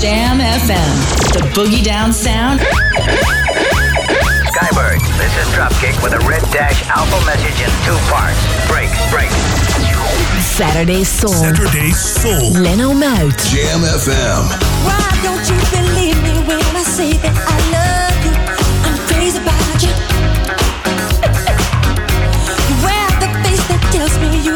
Jam FM. The boogie down sound. Skybird, this is Dropkick with a red dash alpha message in two parts. Break, break. Saturday Soul. Saturday Soul. Leno Mout. Jam FM. Why don't you believe me when I say that I love you? I'm crazy about you. You wear the face that tells me you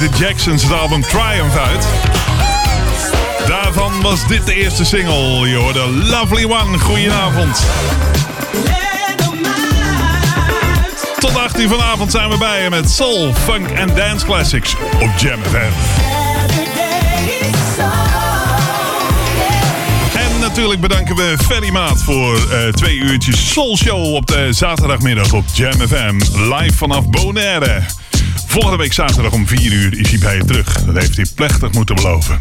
de Jacksons het album Triumph uit. Daarvan was dit de eerste single. Je hoorde Lovely One. Goedenavond. Tot 18 vanavond zijn we bij je met Soul, Funk en Dance Classics op Jam FM. En natuurlijk bedanken we Ferry Maat voor eh, twee uurtjes Soul Show op de zaterdagmiddag op Jam FM. Live vanaf Bonaire. Volgende week zaterdag om 4 uur is hij bij je terug. Dat heeft hij plechtig moeten beloven.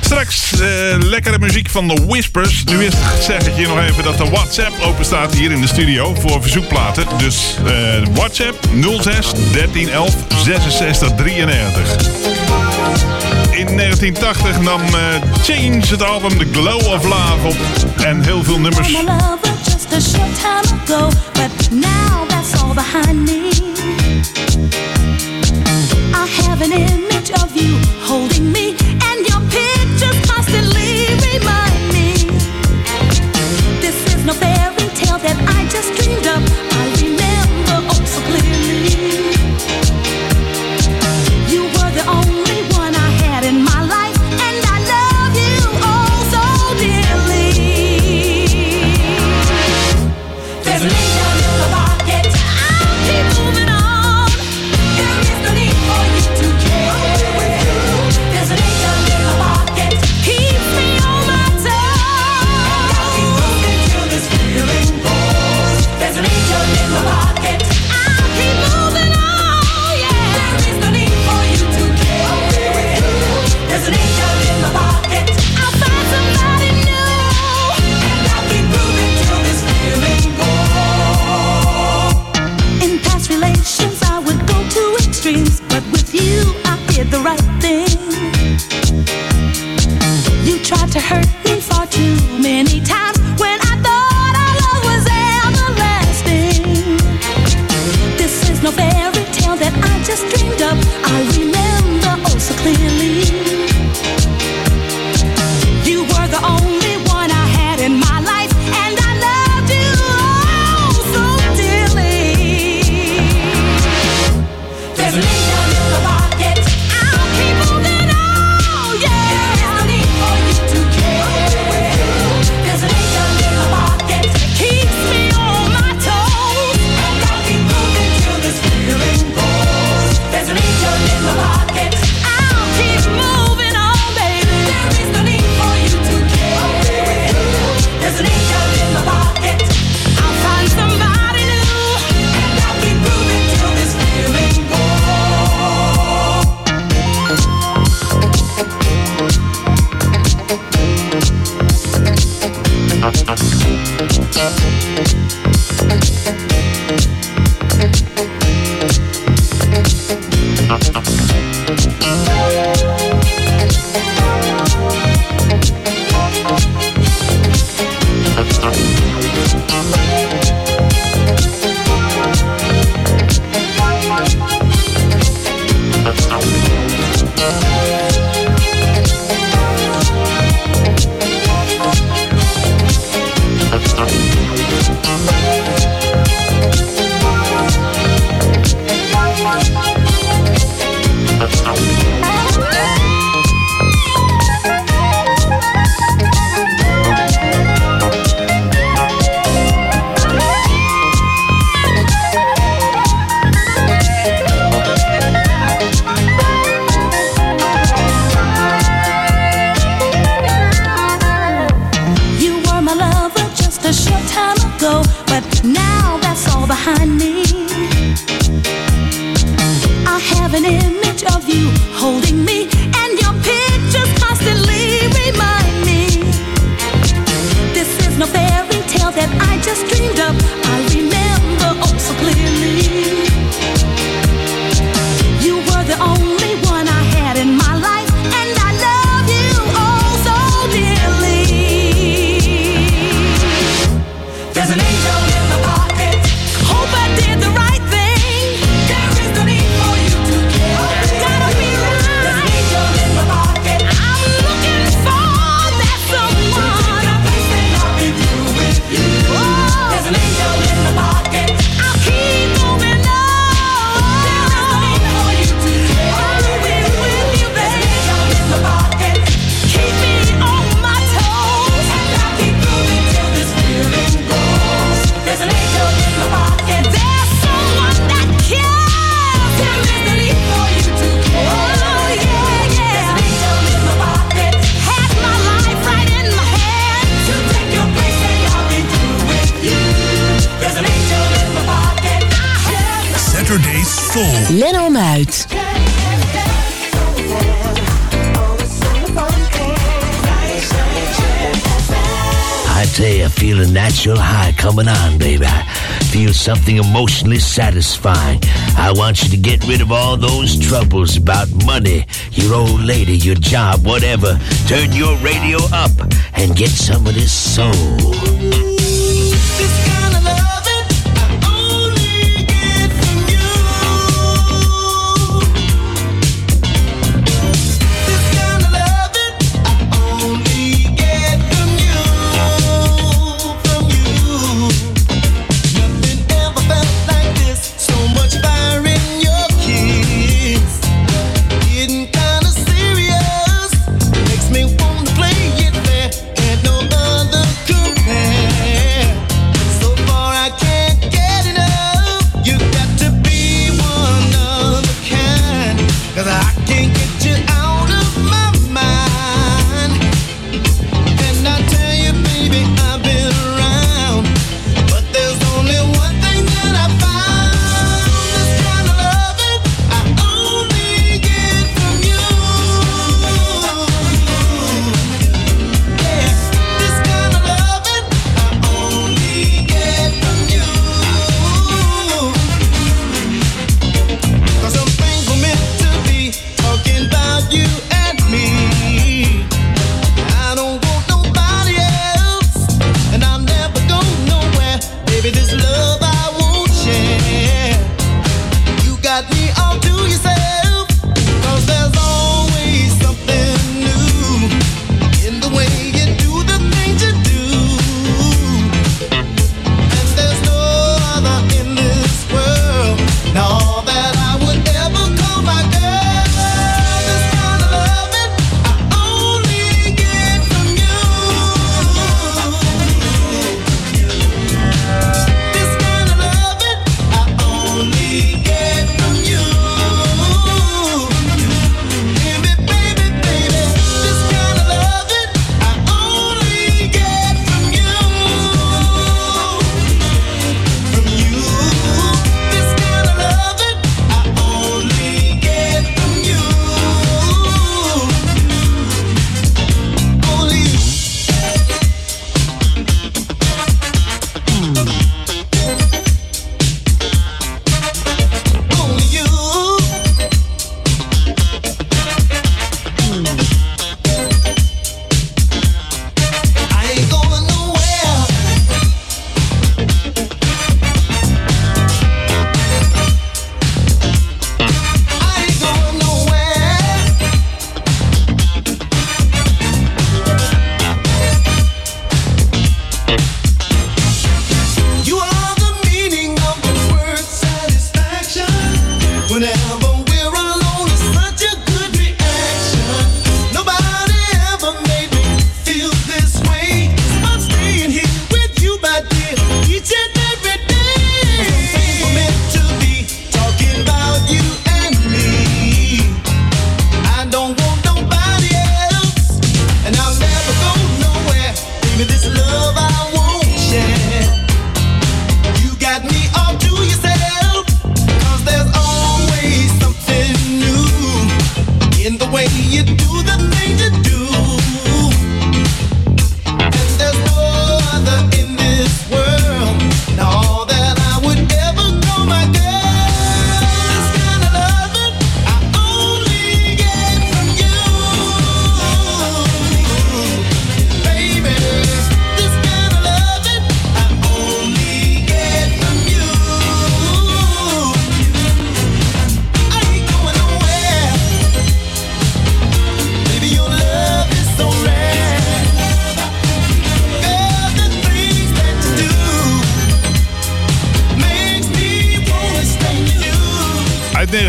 Straks eh, lekkere muziek van de Whispers. Nu is het, zeg ik je nog even dat de WhatsApp open staat hier in de studio voor verzoekplaten. Dus eh, WhatsApp 06 1311 66 93. In 1980 nam eh, Change het album The Glow of Love op en heel veel nummers. an image of you holding me hurt. something emotionally satisfying. I want you to get rid of all those troubles about money, your old lady, your job, whatever. Turn your radio up and get some of this soul.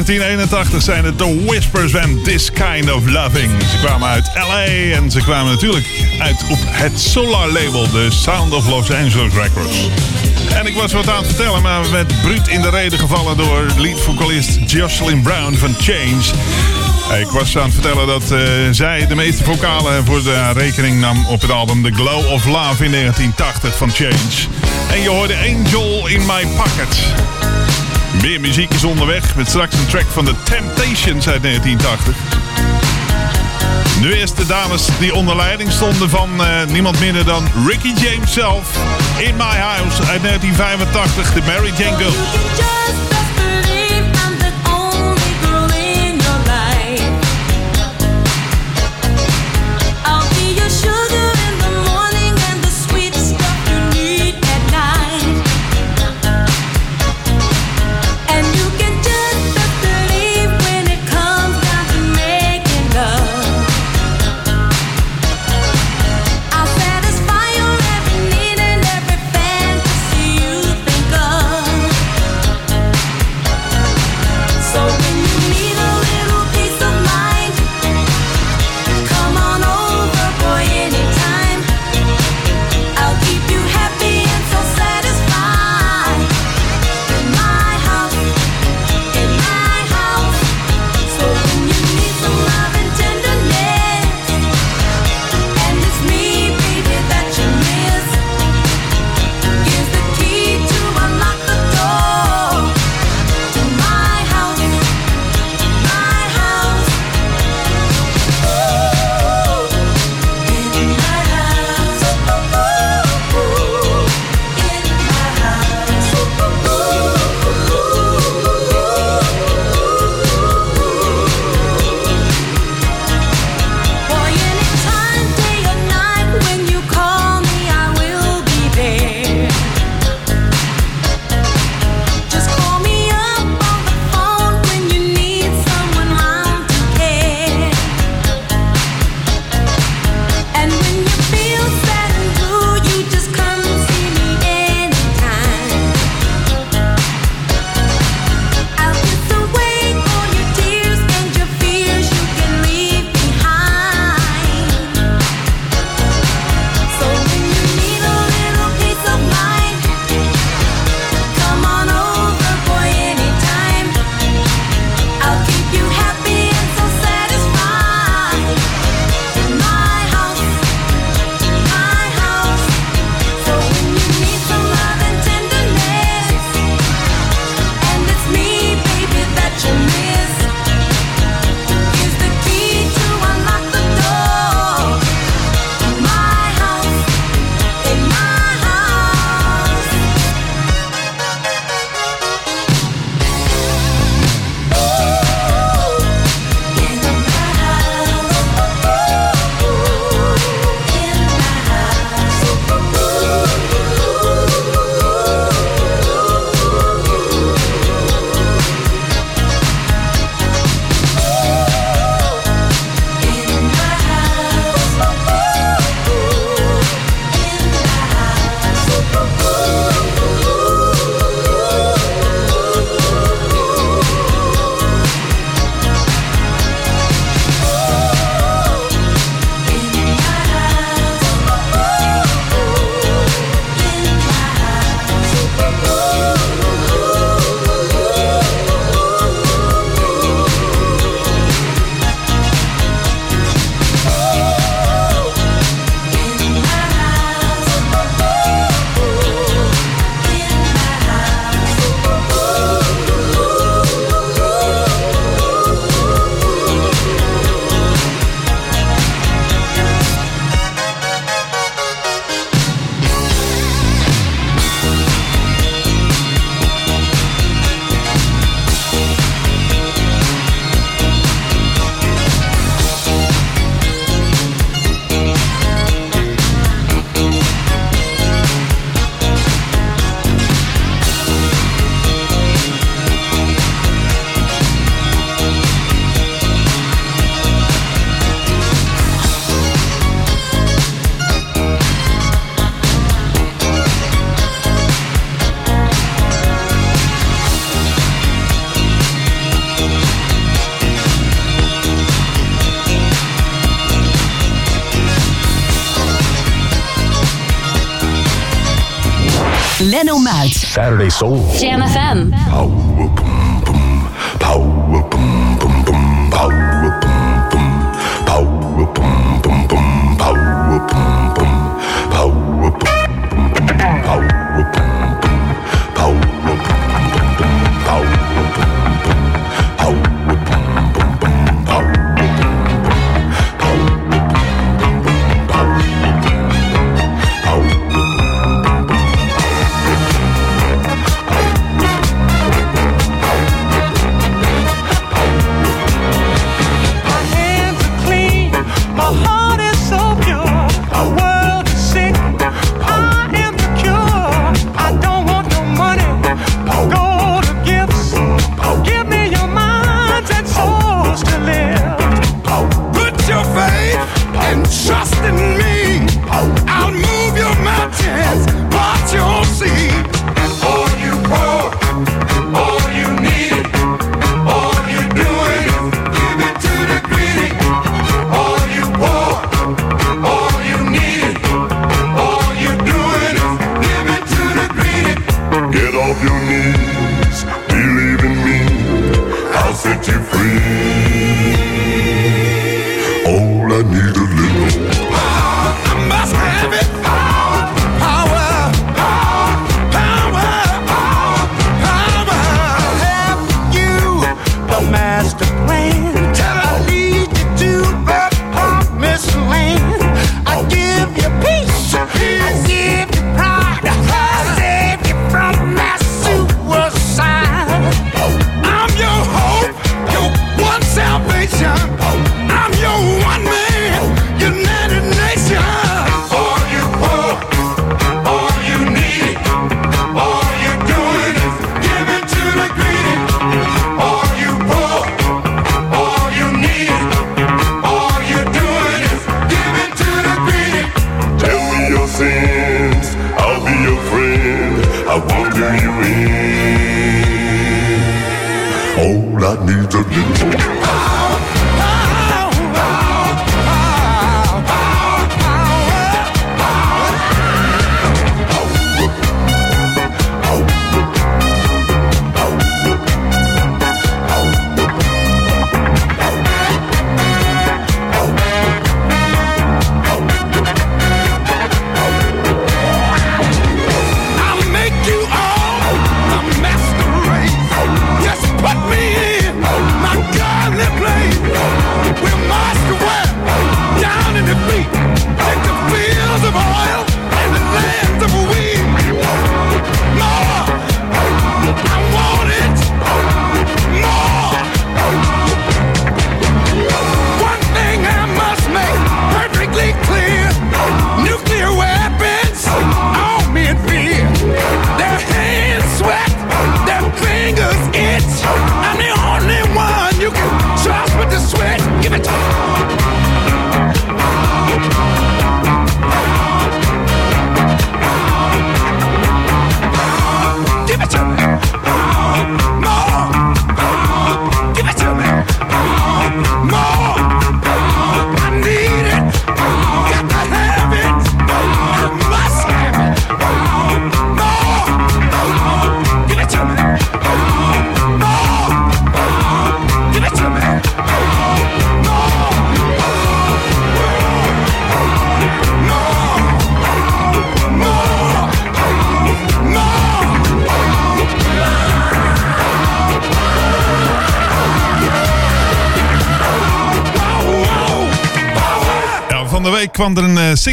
1981 zijn het The Whispers and This Kind of Loving. Ze kwamen uit LA en ze kwamen natuurlijk uit op het Solar label, de Sound of Los Angeles Records. En ik was wat aan het vertellen, maar we werd bruut in de reden gevallen door lead-vocalist Jocelyn Brown van Change. Ik was aan het vertellen dat eh, zij de meeste vocalen voor de rekening nam op het album The Glow of Love in 1980 van Change. En je hoorde Angel in My Pocket. Meer muziek is onderweg met straks een track van The Temptations uit 1980. Nu eerst de dames die onder leiding stonden van eh, niemand minder dan Ricky James zelf. In My House uit 1985, de Mary Jane Girls. Saturday Soul. Jam FM.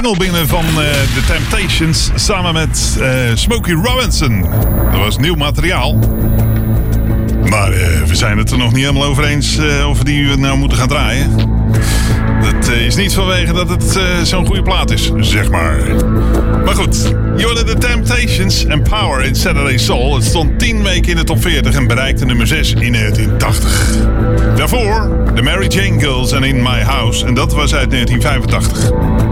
single binnen van uh, The Temptations samen met eh, Smokey Robinson. Dat was nieuw materiaal. Maar eh, we zijn het er nog niet helemaal over eens of die we nou moeten gaan draaien. Dat is niet vanwege dat het zo'n goede plaat is, zeg maar. Maar goed, Jordan The Temptations en Power in Saturday Soul. Het stond 10 weken in de top 40 en bereikte nummer 6 in 1980. Daarvoor de Mary Jane Girls en In My House en dat was uit 1985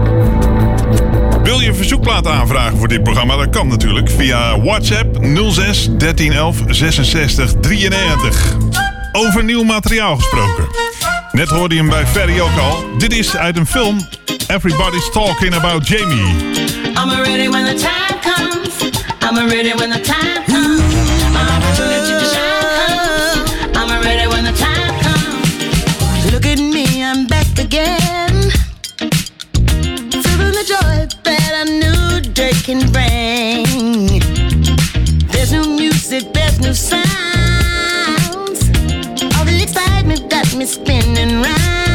een verzoekplaat aanvragen voor dit programma? Dat kan natuurlijk via WhatsApp 06 1311 66 93. Over nieuw materiaal gesproken. Net hoorde je hem bij Ferry ook al. Dit is uit een film Everybody's Talking About Jamie. I'm when the time comes. I'm when the time me spinning round.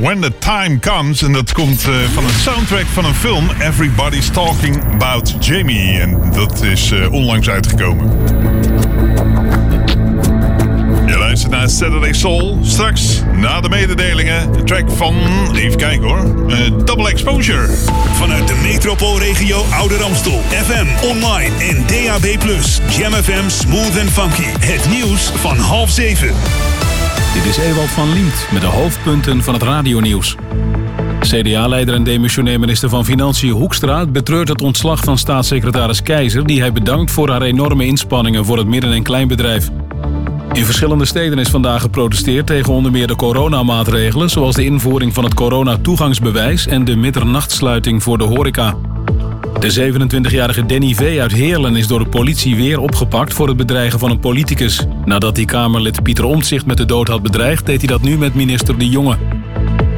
When the Time Comes. En dat komt eh, van een soundtrack van een film. Everybody's Talking About Jamie. En dat is eh, onlangs uitgekomen. Je luistert naar Saturday Soul. Straks, na de mededelingen, de track van, even kijken hoor, eh, Double Exposure. Vanuit de metropoolregio Ouder Amstel. FM, online en DAB+. Jam FM Smooth and Funky. Het nieuws van half zeven. Dit is Ewald van Liemt met de hoofdpunten van het radionieuws. CDA-leider en demissionair minister van Financiën Hoekstra betreurt het ontslag van staatssecretaris Keizer... die hij bedankt voor haar enorme inspanningen voor het midden- en kleinbedrijf. In verschillende steden is vandaag geprotesteerd tegen onder meer de coronamaatregelen... zoals de invoering van het corona-toegangsbewijs en de middernachtsluiting voor de horeca. De 27-jarige Danny V. uit Heerlen is door de politie weer opgepakt voor het bedreigen van een politicus. Nadat hij Kamerlid Pieter Omtzigt met de dood had bedreigd, deed hij dat nu met minister De Jonge.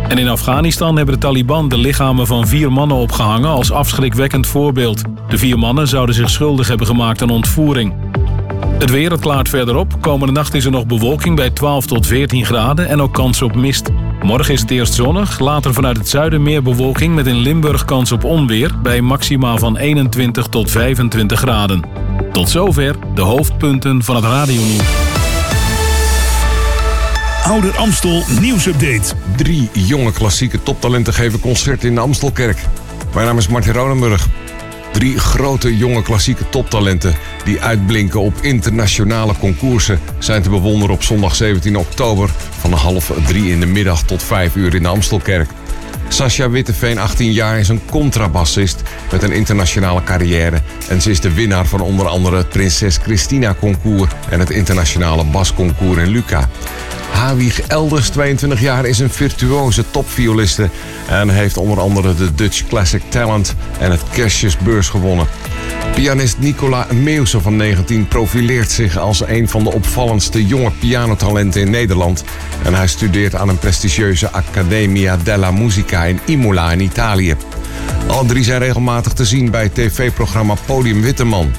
En in Afghanistan hebben de Taliban de lichamen van vier mannen opgehangen als afschrikwekkend voorbeeld. De vier mannen zouden zich schuldig hebben gemaakt aan ontvoering. Het weer, het klaart verder op. Komende nacht is er nog bewolking bij 12 tot 14 graden en ook kans op mist. Morgen is het eerst zonnig, later vanuit het zuiden meer bewolking... met in Limburg kans op onweer bij maxima van 21 tot 25 graden. Tot zover de hoofdpunten van het radionieuws. Ouder Amstel nieuwsupdate. Drie jonge klassieke toptalenten geven concert in de Amstelkerk. Mijn naam is Martin Ronenburg. Drie grote jonge klassieke toptalenten die uitblinken op internationale concoursen zijn te bewonderen op zondag 17 oktober van half drie in de middag tot vijf uur in de Amstelkerk. Sascha Witteveen, 18 jaar, is een contrabassist met een internationale carrière. En ze is de winnaar van onder andere het Prinses Christina Concours en het internationale basconcours in Lucca. Hawig Elders, 22 jaar, is een virtuoze topvioliste en heeft onder andere de Dutch Classic Talent en het Kerstjesbeurs gewonnen. Pianist Nicola Meeuwse van 19 profileert zich als een van de opvallendste jonge pianotalenten in Nederland. En hij studeert aan een prestigieuze Accademia della Musica in Imola in Italië. Alle drie zijn regelmatig te zien bij het tv-programma Podium Witteman.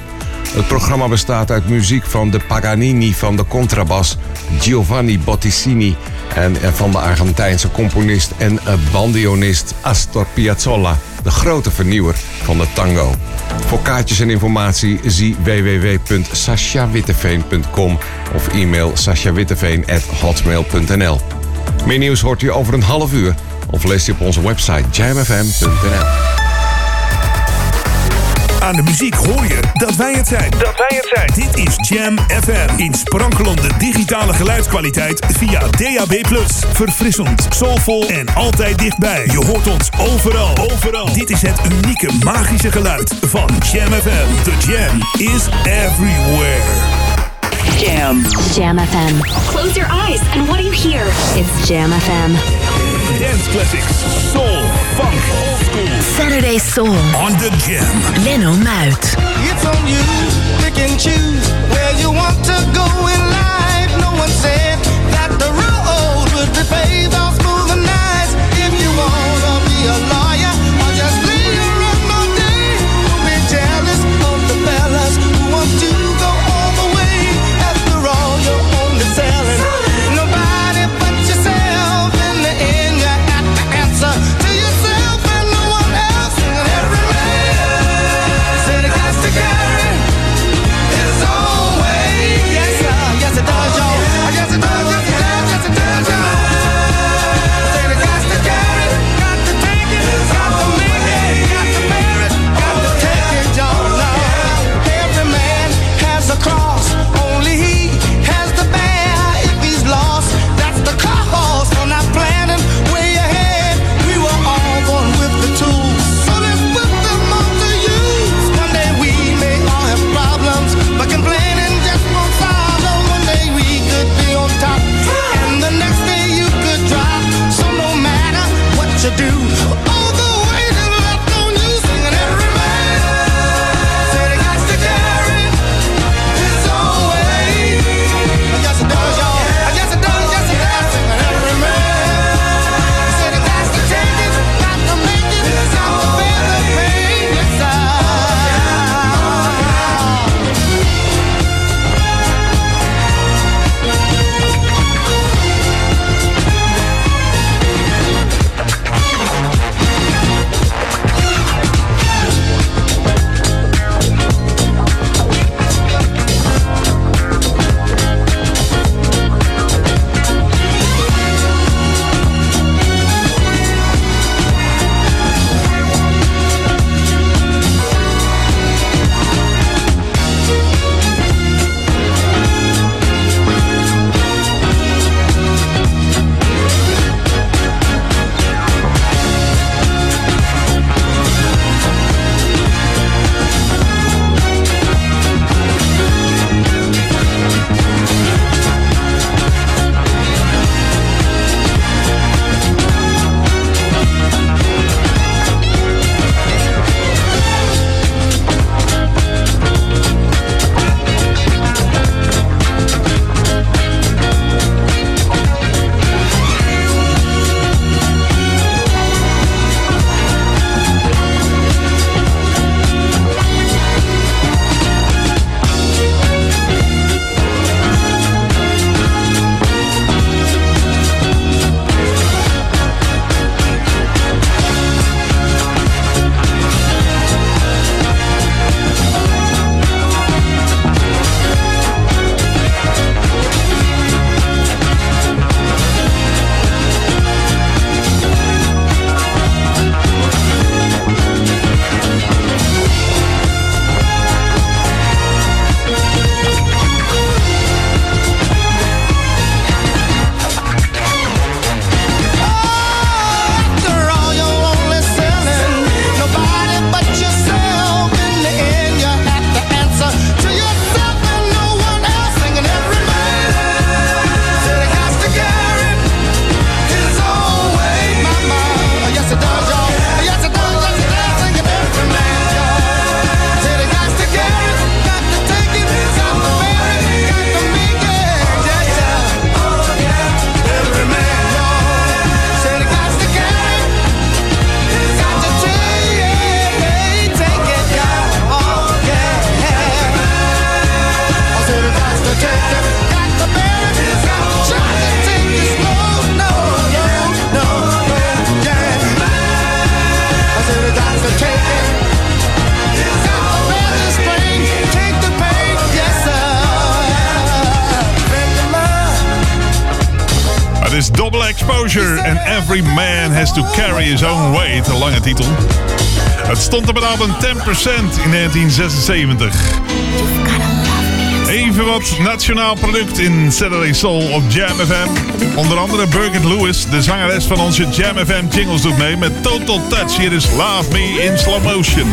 Het programma bestaat uit muziek van de Paganini van de contrabas, Giovanni Botticini en van de Argentijnse componist en eh, bandionist Astor Piazzolla, de grote vernieuwer van de tango. Voor kaartjes en informatie zie www.saschawitteveen.com of e-mail saschawitteveen.hotmail.nl. Meer nieuws hoort u over een half uur of leest u op onze website jamfm.nl. Aan de muziek hoor je dat wij het zijn. Dat wij het zijn. Dit is Jam FM. In sprankelende digitale geluidskwaliteit via DAB+. Verfrissend, soulvol en altijd dichtbij. Je hoort ons overal. Overal. Dit is het unieke magische geluid van Jam FM. The Jam is everywhere. Jam. Jam FM. Close your eyes and what do you hear? It's Jam FM. Dance classics, soul, funk, old school. Saturday Soul. On the Jam. Leno Muit. It's on you, pick and choose where you want to go in life. No one said To Carry His Own Weight, een lange titel. Het stond op het album 10% in 1976. Even wat nationaal product in Saturday Soul op Jam FM. Onder andere Birgit Lewis, de zangeres van onze Jam FM jingles, doet mee met Total Touch. Hier is Love Me in Slow Motion.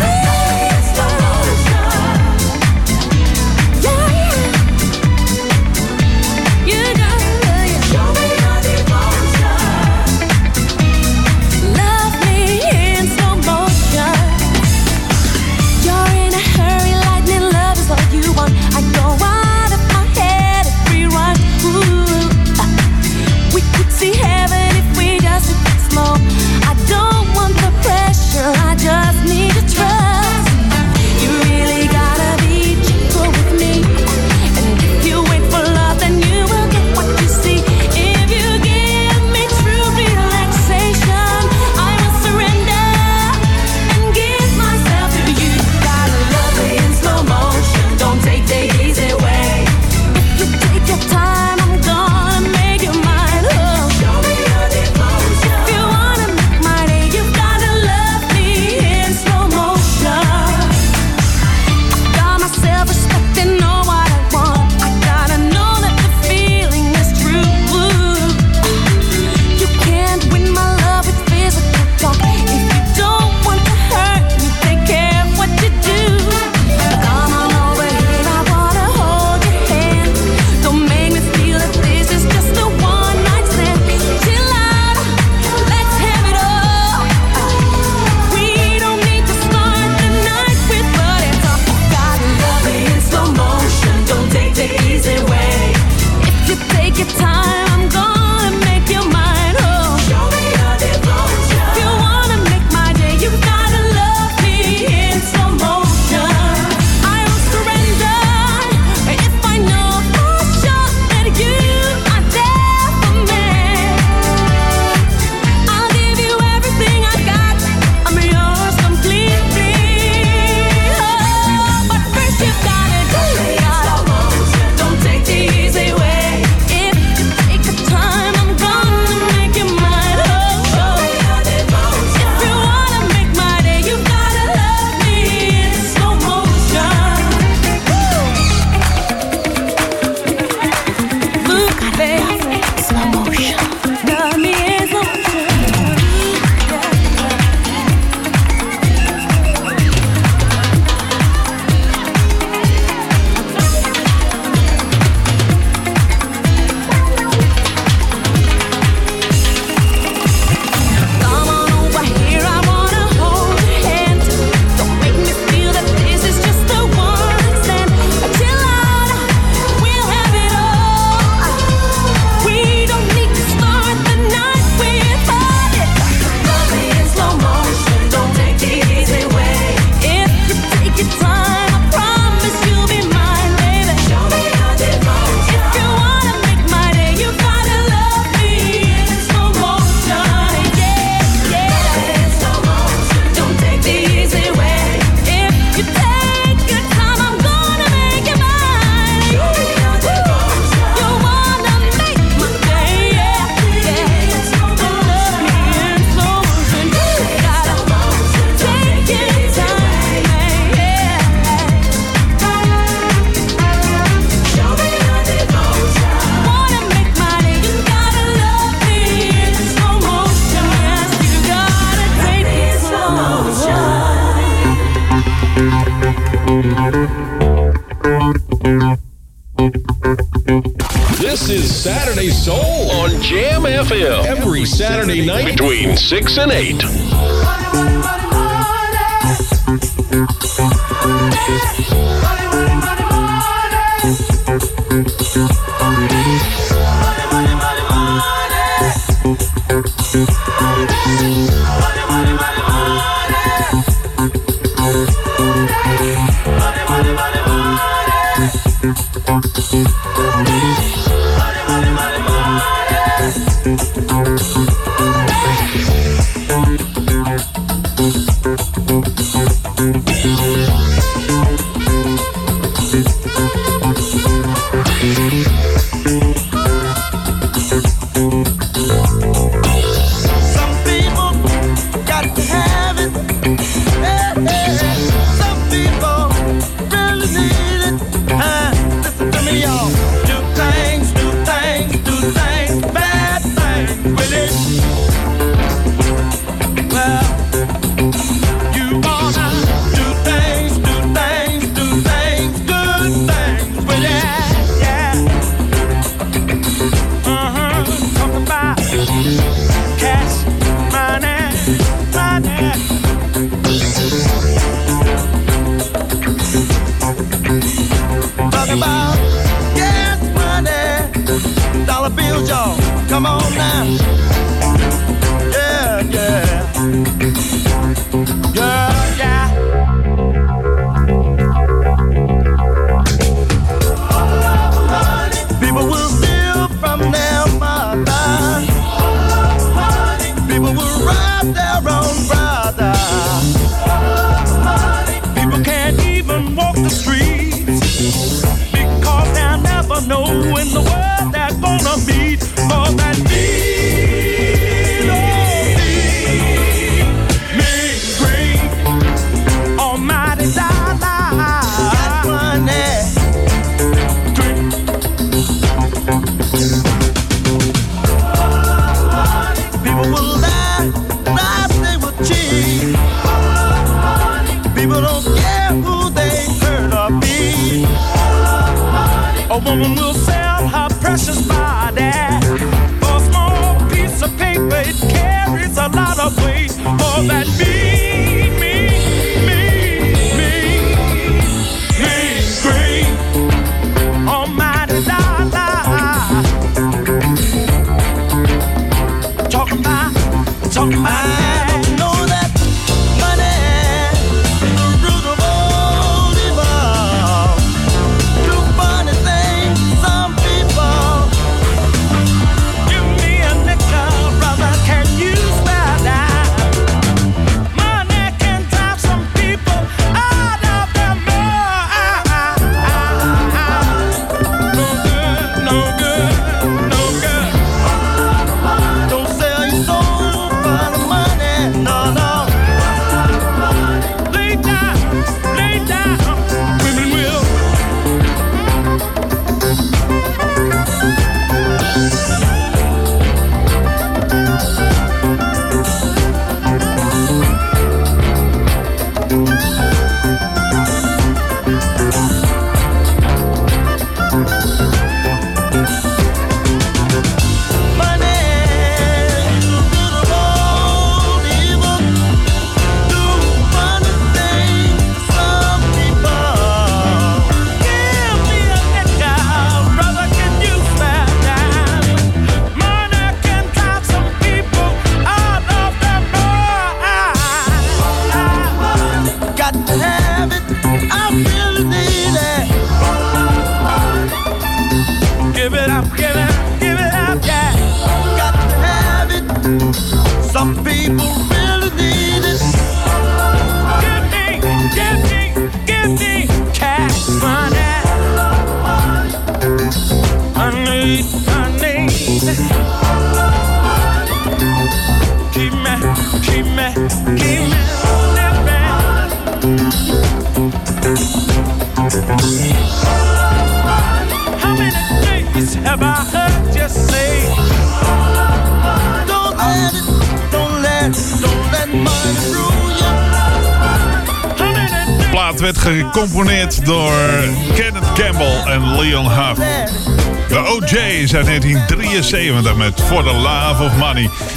6 and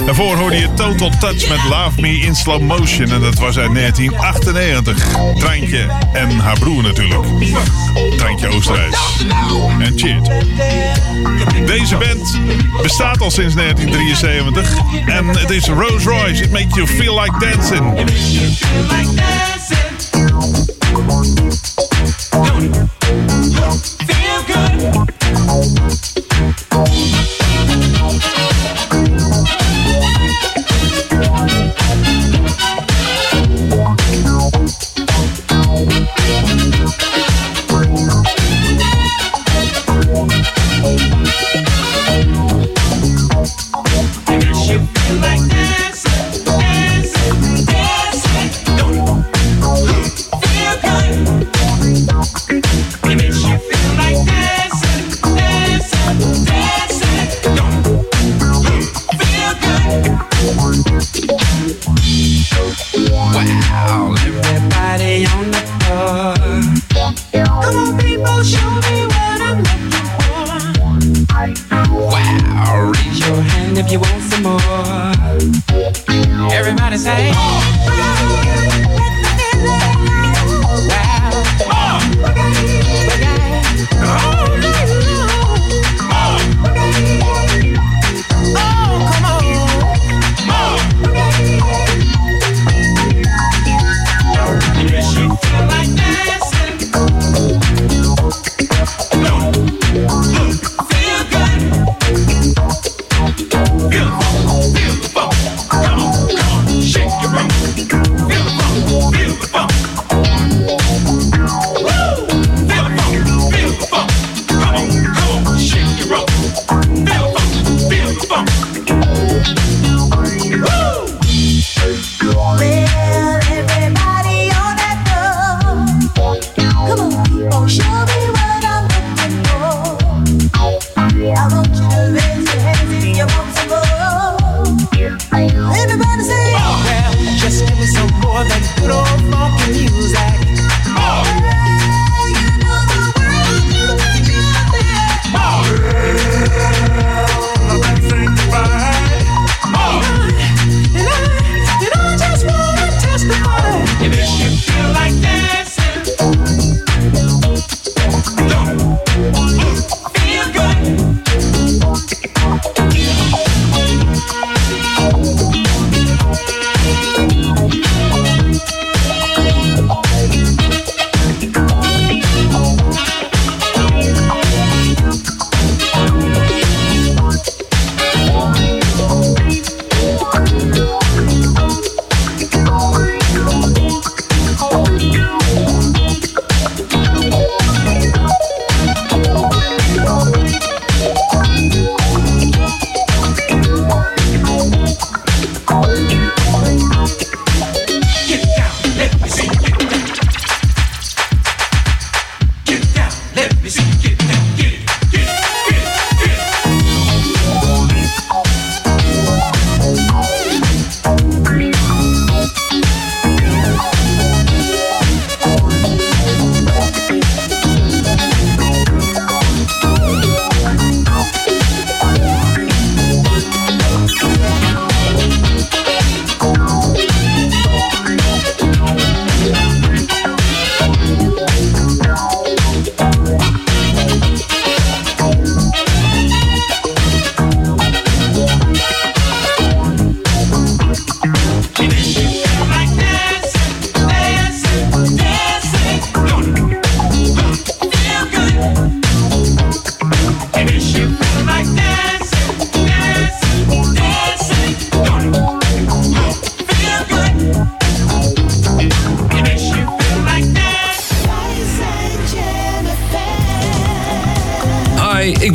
Daarvoor hoorde je Total Touch met Love Me in Slow Motion. En dat was uit 1998. Treintje en haar broer natuurlijk. Treintje Oosterhuis. En cheers. Deze band bestaat al sinds 1973. En het is Rolls Royce. It makes you feel like dancing.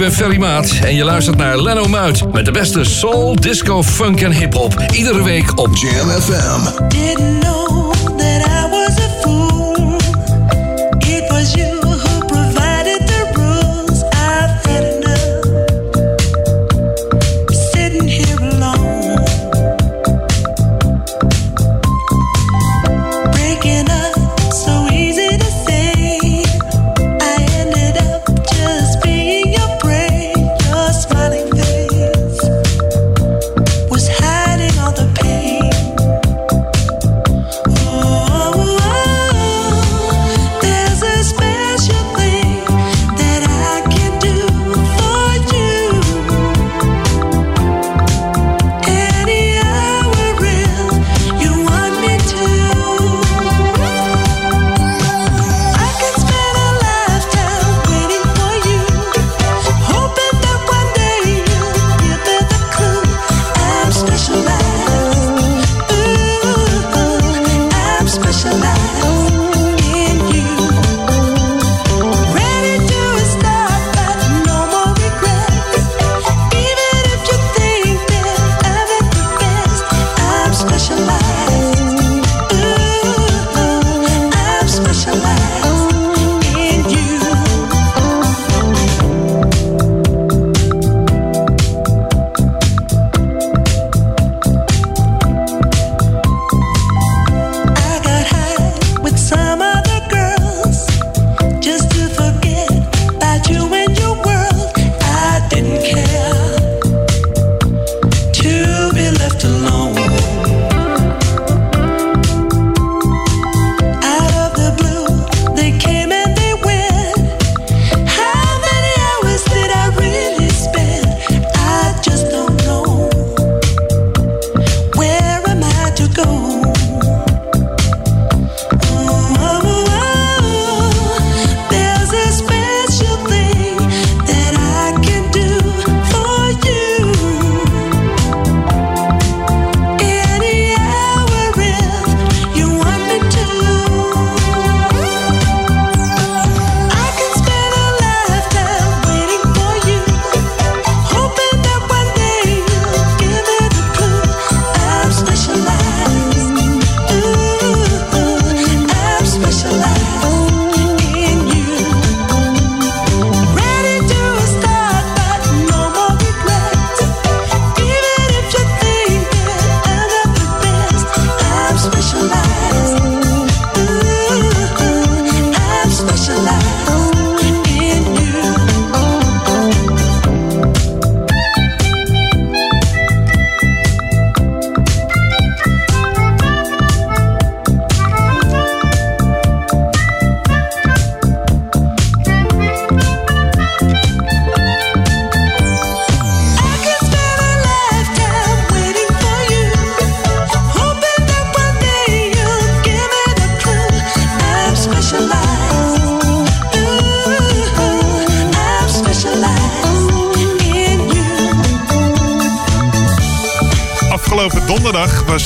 ben Ferry Maat en je luistert naar Leno Muit met de beste soul, disco, funk en hip-hop. Iedere week op Jam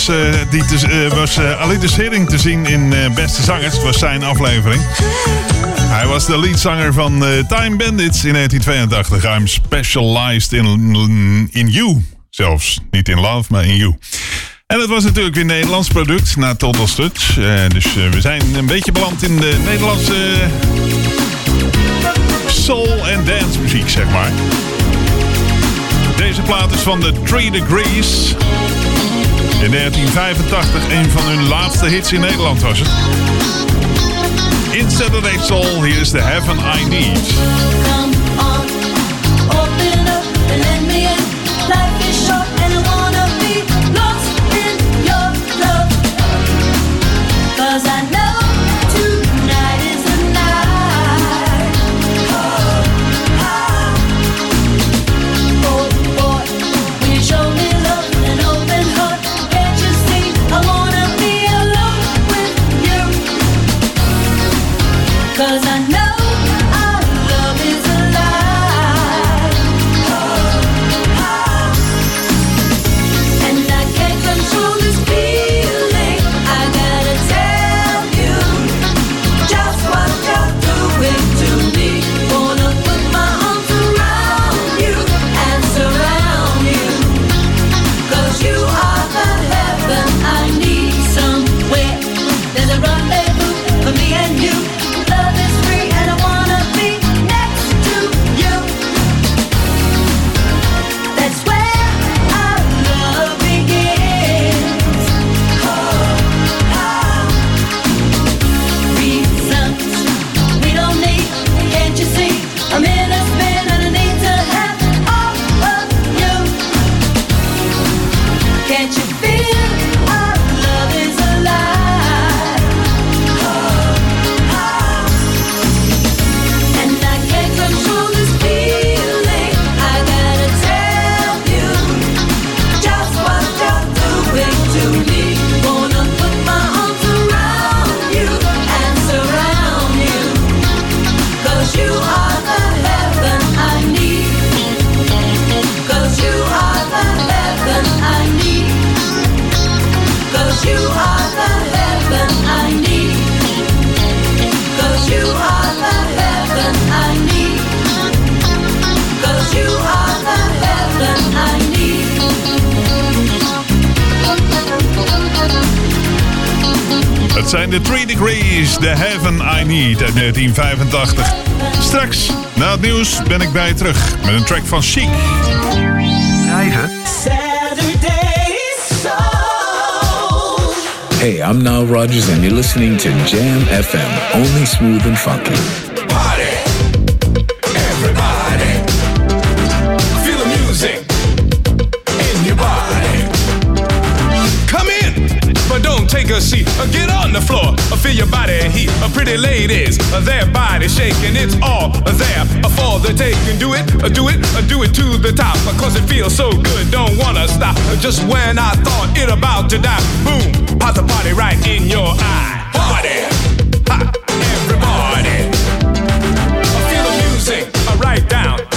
was, uh, die te, eh, was eh, alleen de te zien in Beste Zangers. Het was zijn aflevering. Hij was de leadzanger van Time Bandits in 1982. I'm specialized in, in you. Zelfs niet in love, maar in you. En het was natuurlijk weer een Nederlands product na Total Stutch. dus we zijn een beetje beland in de Nederlandse soul- en dance muziek, zeg maar. Deze plaat is van de 3 Degrees. In 1985 een van hun laatste hits in Nederland was het. In Saturday Soul, here's the Heaven I Need. Zijn de 3 Degrees, The Heaven I Need uit 1985. Straks, na het nieuws, ben ik bij je terug met een track van Chic. Schrijven. Hey, I'm Nile Rodgers, and you're listening to Jam FM, only smooth and funky. Ladies, their body shaking. It's all there for the taking. Do it, do it, do it to the top. Cause it feels so good, don't wanna stop. Just when I thought it about to die, boom, pop the party right in your eye. Party, ha, everybody. Feel the music uh, right down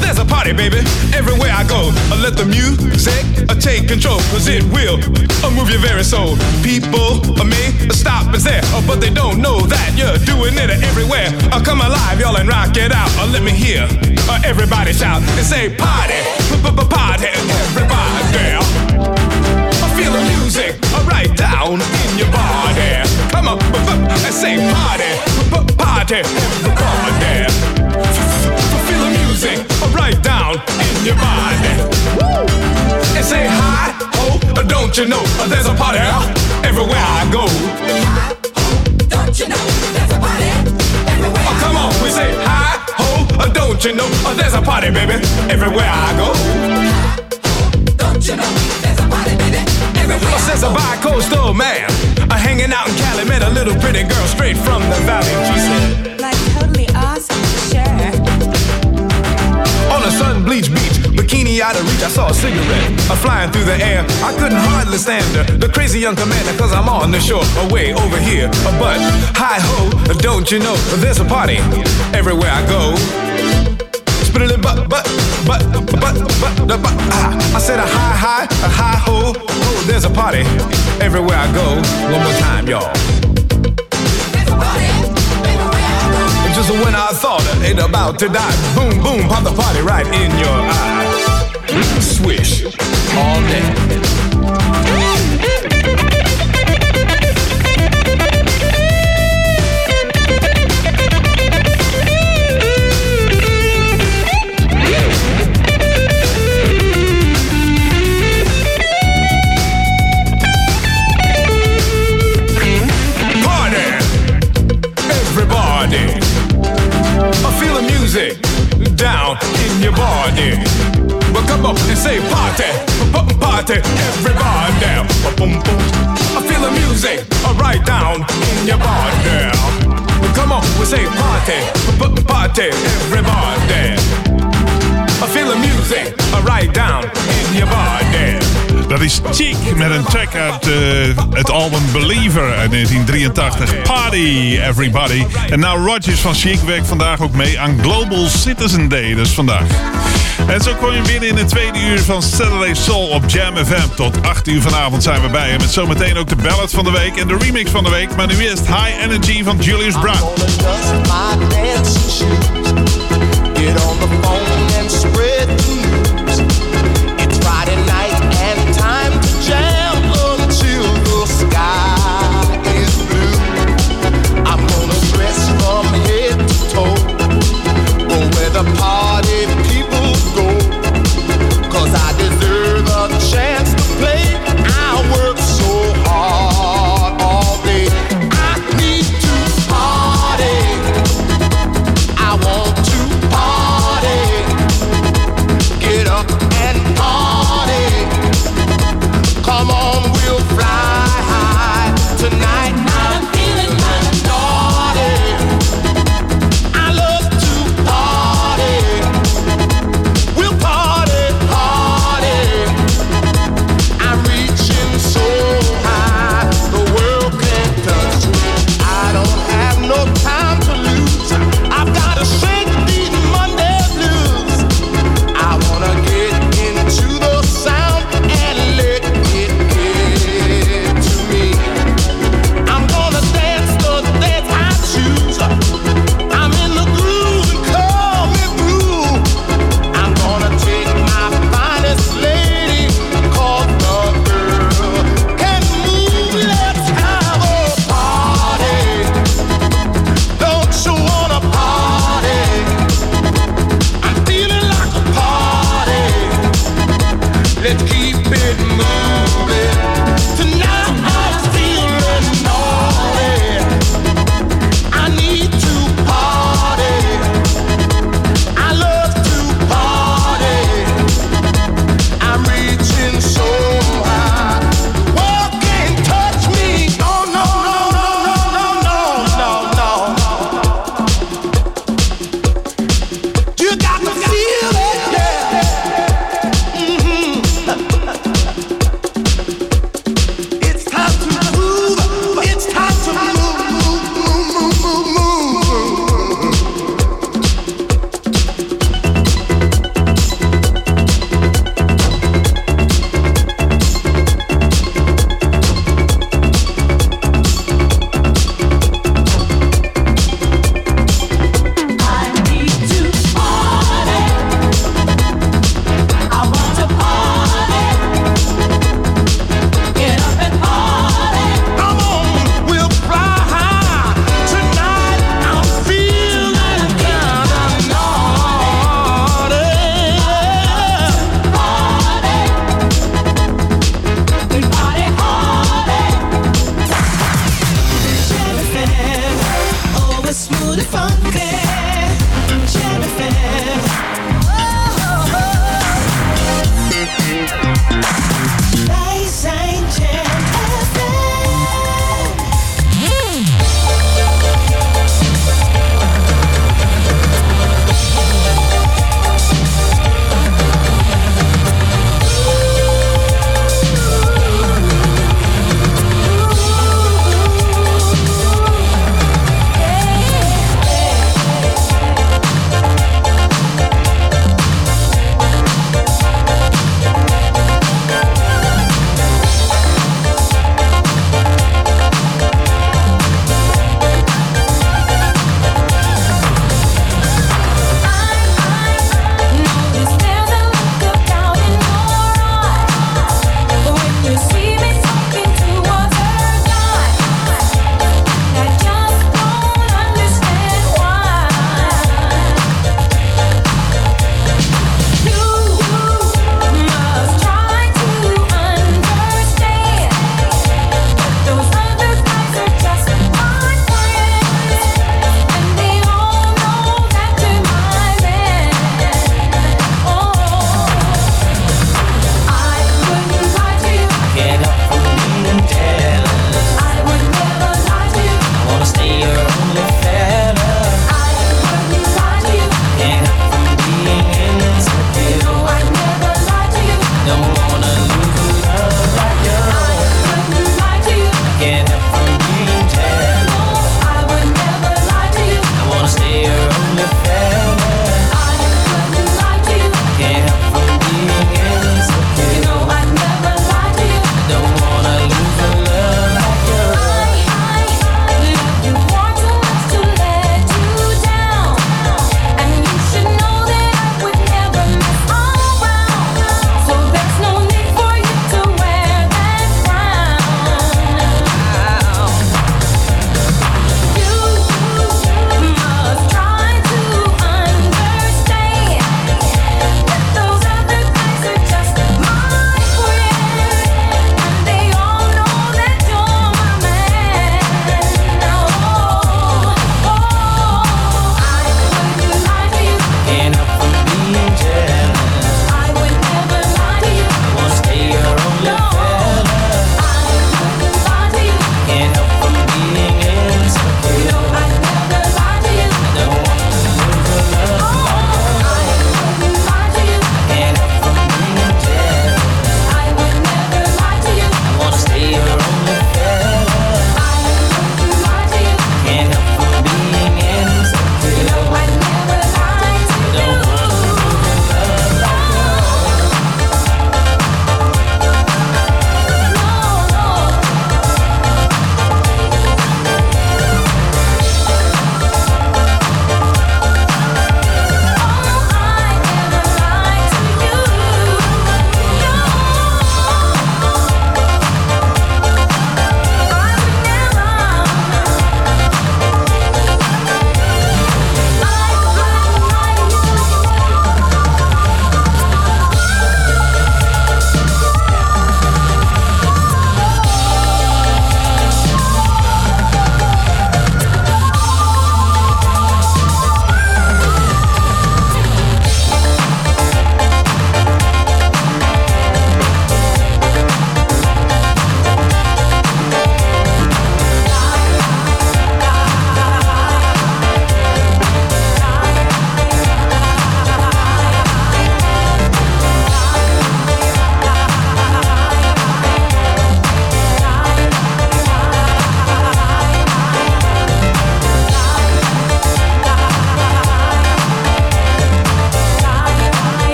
there's a party, baby, everywhere I go. Uh, Let the music uh, take control, cause it will uh, move your very soul. People uh, may stop and stare, uh, but they don't know that you're doing it everywhere. Uh, Come alive, y'all, and rock it out. Uh, Let me hear uh, everybody shout and say party, p-p-p-party, everybody. Feel the music uh, right down in your body. Come on, and say party, party, everybody. Right in your body. And say hi, ho, don't you know there's a party everywhere I go. Don't you know there's a party everywhere? Oh, come on, we say hi, ho, don't you know there's a party, baby, everywhere I go. Don't you know there's a party, baby, everywhere? I Says a bi-coastal man, uh, hanging out in Cali, met a little pretty girl straight from the valley. She said, on a sun bleached beach, bikini out of reach, I saw a cigarette uh, flying through the air. I couldn't hardly stand her, the crazy young commander, cause I'm on the shore, away over here. But, hi ho, don't you know, there's a party everywhere I go. Spit but, but, but, but, but, but, but, ah. I said a hi, hi, a hi ho, ho, there's a party everywhere I go. One more time, y'all. Just when I thought it about to die, boom, boom, pop the party right in your eye. Swish all day. In your body. But come up and say party, p- party, everybody. Boom, boom. I feel the music uh, right down in your body. Come on, we say party, p- party, everybody. I feel the music right down in your body. Dat is Cheek met een track uit eh, het album Believer uit 1983. Party Everybody. En nou Rogers van Chic werkt vandaag ook mee aan Global Citizen Day. Dus vandaag. En zo kom je binnen in het tweede uur van Saturday Soul op Jam FM. Tot 8 uur vanavond zijn we bij je. Met zometeen ook de ballad van de week en de remix van de week. Maar nu eerst High Energy van Julius Brown. My dancing shoes. Get on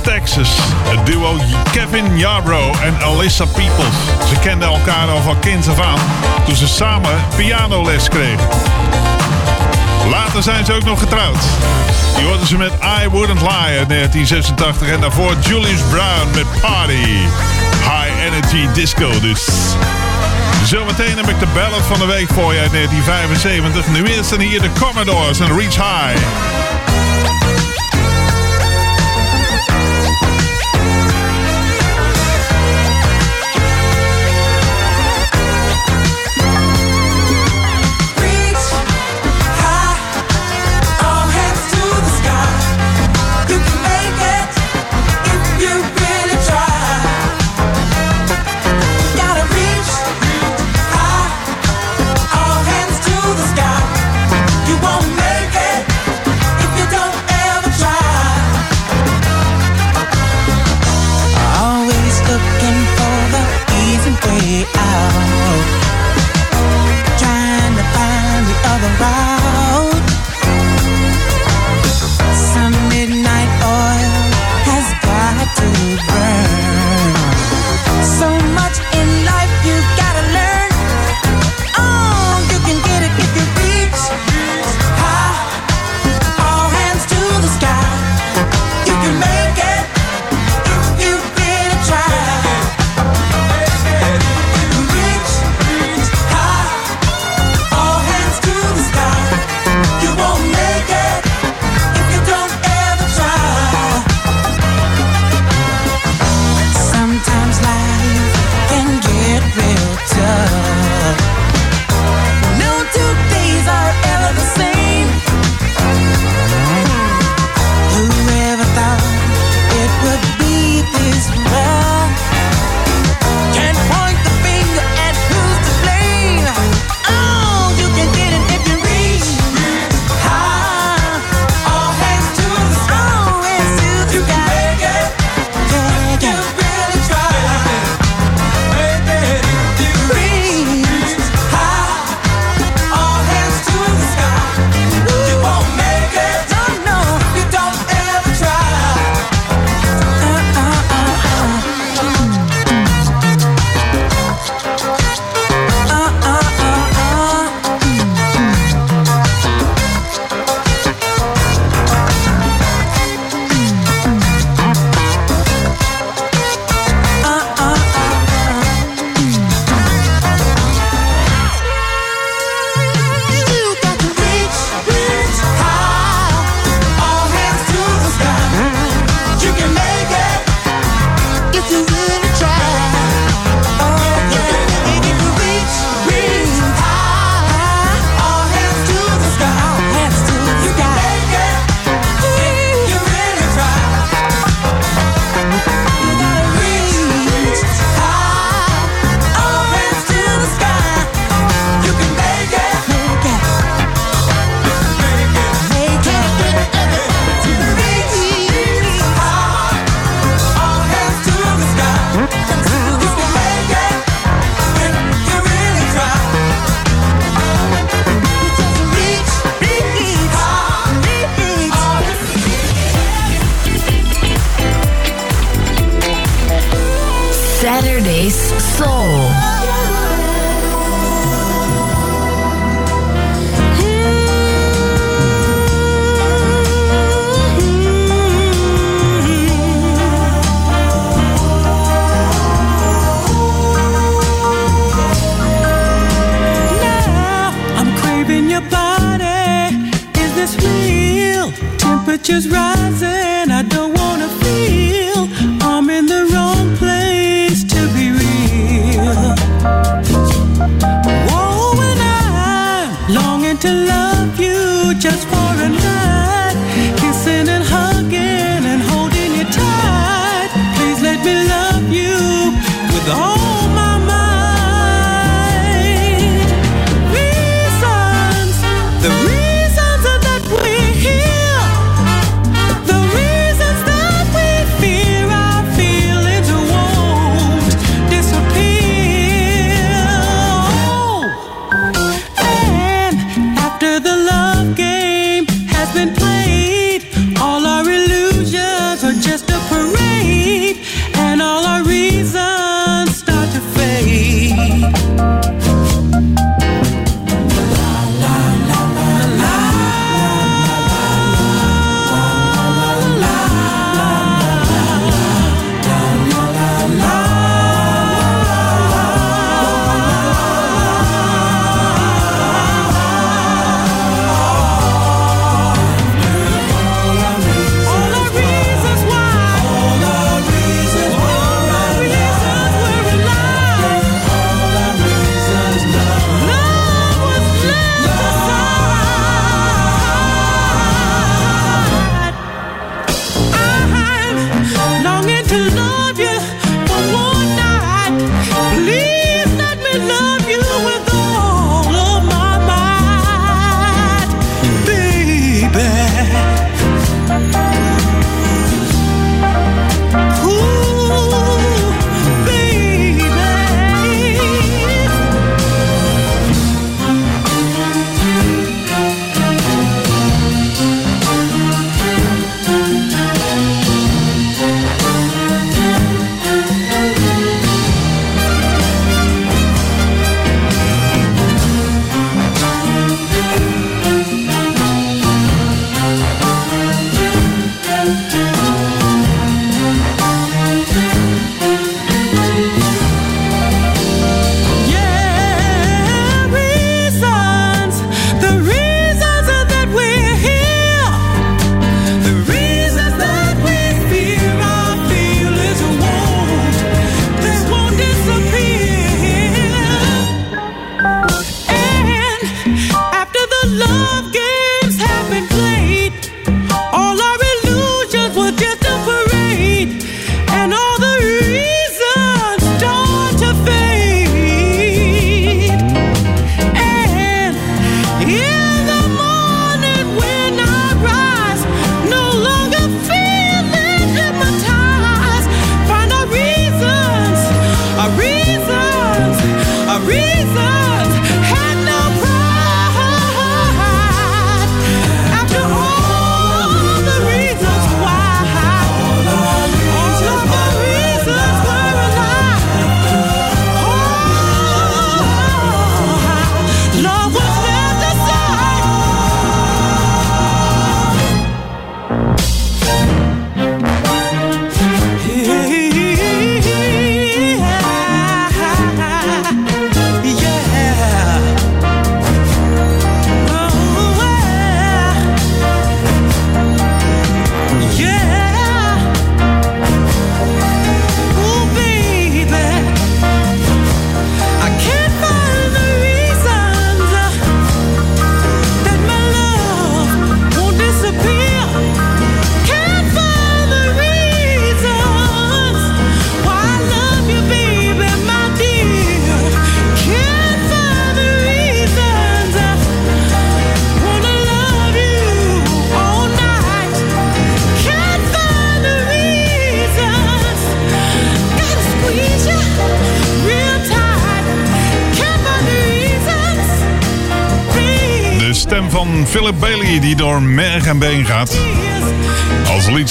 Texas. Het duo Kevin Yarbrough en Alyssa Peoples. Ze kenden elkaar al van kinds af aan toen ze samen pianoles kregen. Later zijn ze ook nog getrouwd. Die hoorden ze met I Wouldn't Lie uit 1986 en daarvoor Julius Brown met Party. High Energy Disco dus. Zometeen heb ik de ballad van de week voor je uit 1975. Nu eerst en hier de Commodores en Reach High.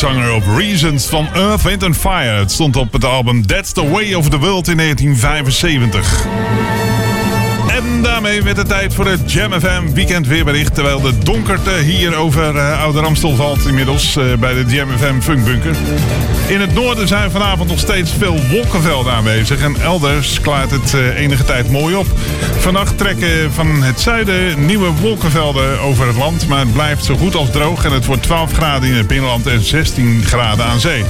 Leadzanger op Reasons van Earth, Wind and Fire. Het stond op het album That's the Way of the World in 1975. Daarmee werd het tijd voor het Jam FM weekend weerbericht. Terwijl de donkerte hier over uh, Oude Ramstel valt inmiddels eh, bij de Jam FM Funkbunker. In het noorden zijn vanavond nog steeds veel wolkenvelden aanwezig. En elders klaart het eh, enige tijd mooi op. Vannacht trekken van het zuiden nieuwe wolkenvelden over het land. Maar het blijft zo goed als droog. En het wordt 12 graden in het binnenland en 16 graden aan zee.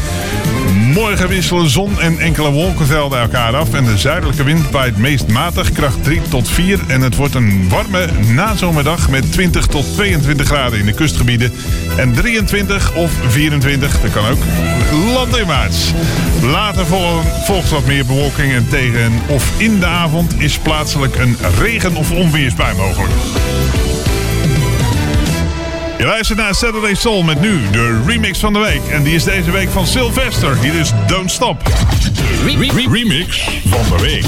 Morgen wisselen zon en enkele wolkenvelden elkaar af. En de zuidelijke wind waait meest matig, kracht 3 tot 4. En het wordt een warme nazomerdag met 20 tot 22 graden in de kustgebieden. En 23 of 24, dat kan ook, landinwaarts. Later vol- volgt wat meer bewolking en tegen of in de avond is plaatselijk een regen- of onweersbui mogelijk. Je luistert naar Saturday Soul met nu de remix van de week. En die is deze week van Sylvester. Hier is Don't Stop. remix van de week.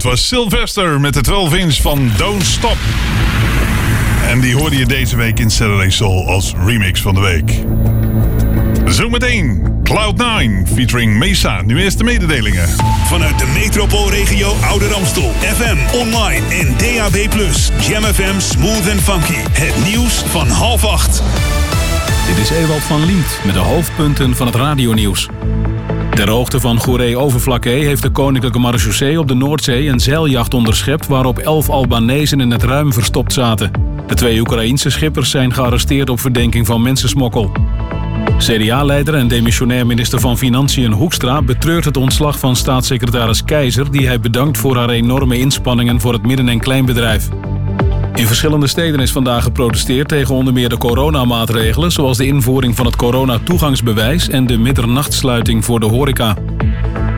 Het was Sylvester met de 12 inch van Don't Stop. En die hoorde je deze week in Saturday Soul als remix van de week. Zometeen Cloud9 featuring Mesa. Nu eerst de mededelingen. Vanuit de metropoolregio Ouder Amstel. FM, online en DAB+. Jam FM Smooth and Funky. Het nieuws van half acht. Dit is Ewald van Liemt met de hoofdpunten van het radionieuws. Ter hoogte van Goeree-Overflakkee heeft de Koninklijke Marechaussee op de Noordzee een zeiljacht onderschept waarop elf Albanezen in het ruim verstopt zaten. De twee Oekraïense schippers zijn gearresteerd op verdenking van mensensmokkel. CDA-leider en demissionair minister van Financiën Hoekstra betreurt het ontslag van staatssecretaris Keizer... die hij bedankt voor haar enorme inspanningen voor het midden- en kleinbedrijf. In verschillende steden is vandaag geprotesteerd tegen onder meer de coronamaatregelen... zoals de invoering van het coronatoegangsbewijs en de middernachtsluiting voor de horeca.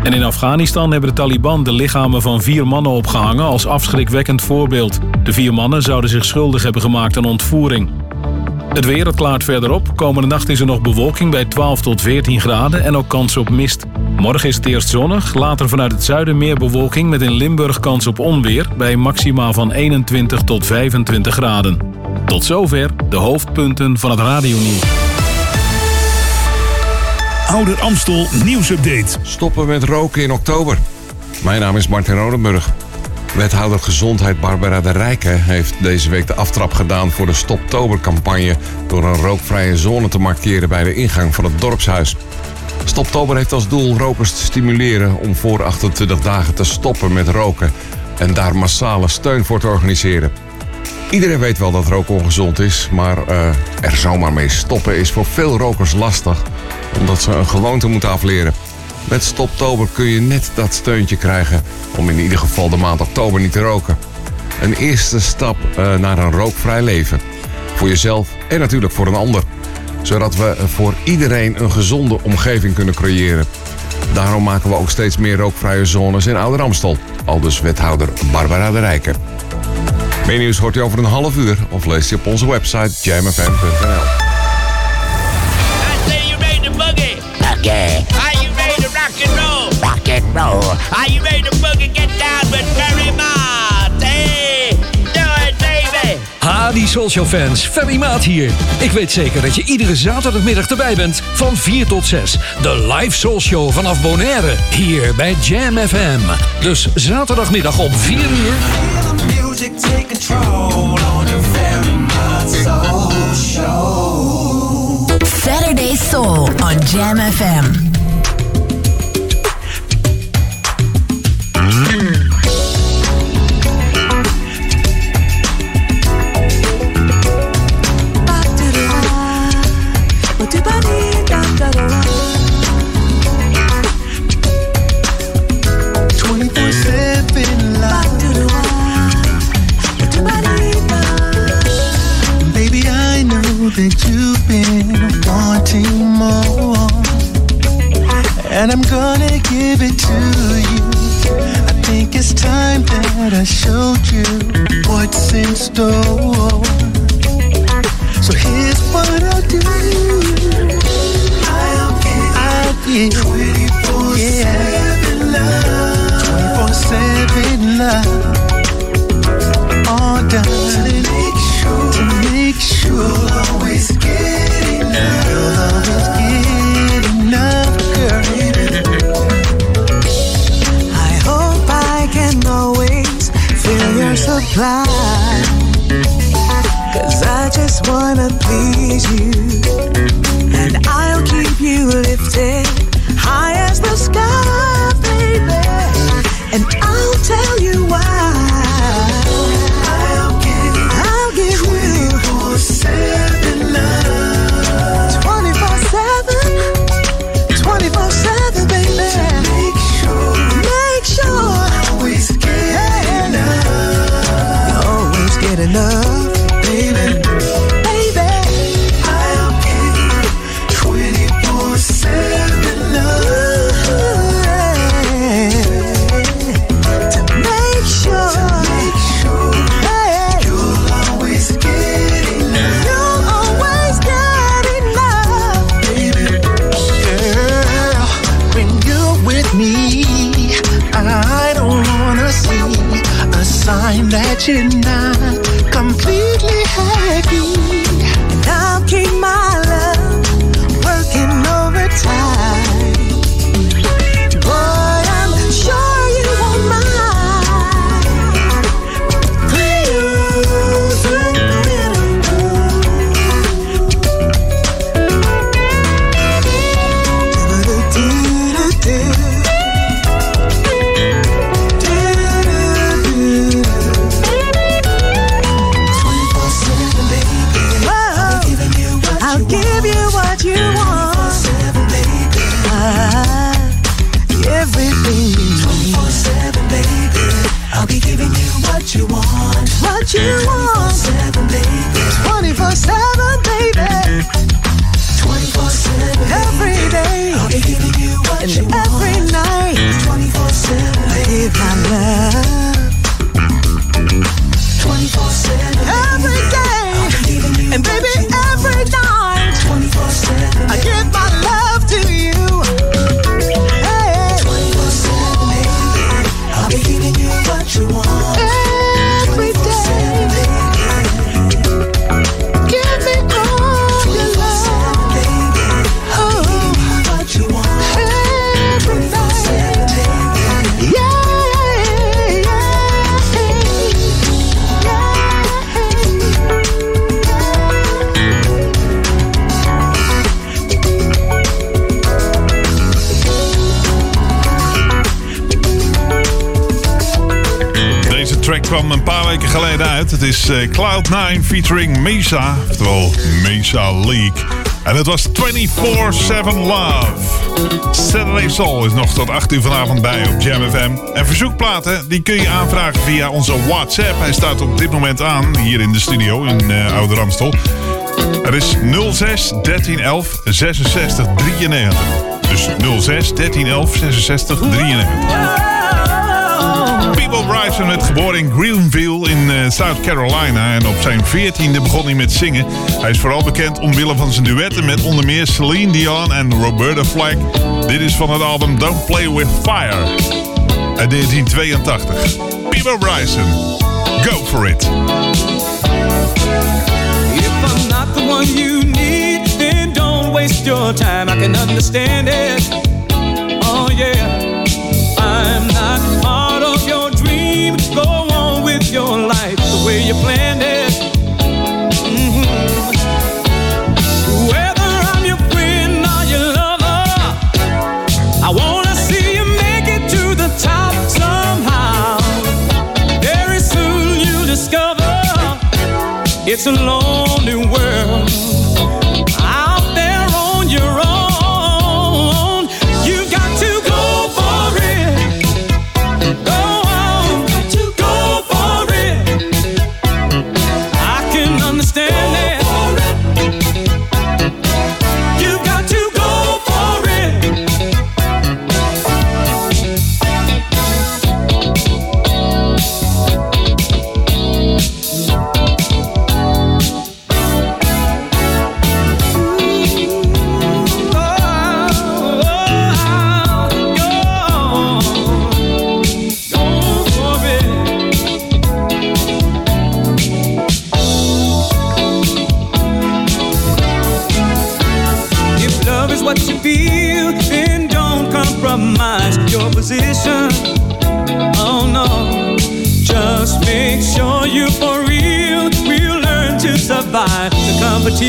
En in Afghanistan hebben de Taliban de lichamen van vier mannen opgehangen als afschrikwekkend voorbeeld. De vier mannen zouden zich schuldig hebben gemaakt aan ontvoering. Het weer, het klaart verder op. Komende nacht is er nog bewolking bij 12 tot 14 graden en ook kans op mist. Morgen is het eerst zonnig, later vanuit het zuiden meer bewolking... met in Limburg kans op onweer bij maxima van 21 tot 25 graden. Tot zover de hoofdpunten van het radionieuws. Ouder Amstel nieuwsupdate. Stoppen met roken in oktober. Mijn naam is Martin Rodenburg. Wethouder Gezondheid Barbara de Rijken heeft deze week de aftrap gedaan voor de Stoptober-campagne door een rookvrije zone te markeren bij de ingang van het dorpshuis. Stoptober heeft als doel rokers te stimuleren om voor 28 dagen te stoppen met roken en daar massale steun voor te organiseren. Iedereen weet wel dat roken ongezond is, maar eh, er zomaar mee stoppen is voor veel rokers lastig, omdat ze een gewoonte moeten afleren. Met Stoptober kun je net dat steuntje krijgen om in ieder geval de maand oktober niet te roken. Een eerste stap eh, naar een rookvrij leven. Voor jezelf en natuurlijk voor een ander. Zodat we voor iedereen een gezonde omgeving kunnen creëren. Daarom maken we ook steeds meer rookvrije zones in Ouder Amstel. Aldus wethouder Barbara de Rijken. Meer nieuws hoort u over een half uur of leest u op onze website jamfm.nl. say you ready to boogie? Boogie. Are you ready to rock and roll? Rock and roll. Are you ready to boogie? Get down with. Die Soulshow fans. Ferry Maat hier. Ik weet zeker dat je iedere zaterdagmiddag erbij bent van 4 tot 6. De live Soulshow vanaf Bonaire. Hier bij Jam FM. Dus zaterdagmiddag om 4 uur. Music take control on the very much soul show. Saturday Soul on Jam FM. Twenty-four seven love. Baby, I know that you've been wanting more, and I'm gonna give it to you. I think it's time that I showed you what's in store. I'll give 24 7 love. 24 7 love. All done to make sure, to make sure you'll always get enough. You'll always get enough, girl. I hope I can always fill your supply. Cause I just wanna please you. And I'll keep you lifted watching. Kwam een paar weken geleden uit. Het is eh, Cloud9 featuring Mesa, oftewel Mesa League. En het was 24-7 Love. Saturday Soul is nog tot 8 uur vanavond bij op Jam FM. En verzoekplaten die kun je aanvragen via onze WhatsApp. Hij staat op dit moment aan hier in de studio in eh Oude Ramstel. Er is 06 1311 66 93. Dus 06 1311 66 93. People Bryson werd geboren in Greenville in eh, South Carolina. En op zijn 14e begon hij met zingen. Hij is vooral bekend omwille van zijn duetten met onder meer Celine Dion en Roberta Flack. Dit is van het album Don't Play With Fire uit 1982. People Bryson, go for it. If I'm not the one you need, then don't waste your time. I can understand it. Oh, yeah. I'm not way you planned it. Mhm. Whether I'm your friend or your lover, I wanna see you make it to the top somehow. Very soon you'll discover it's a lonely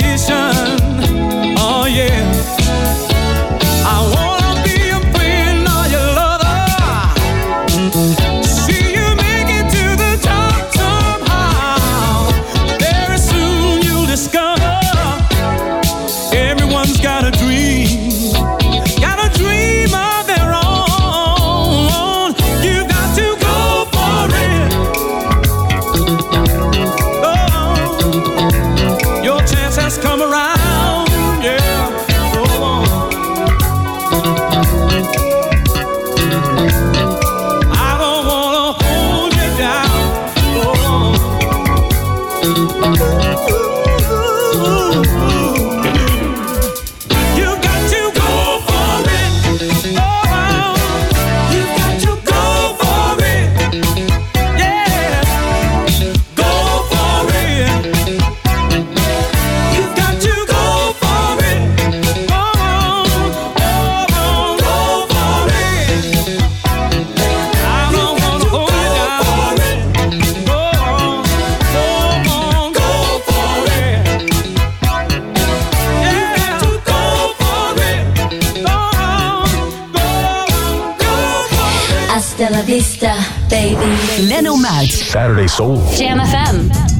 the Saturday Soul. Jam FM.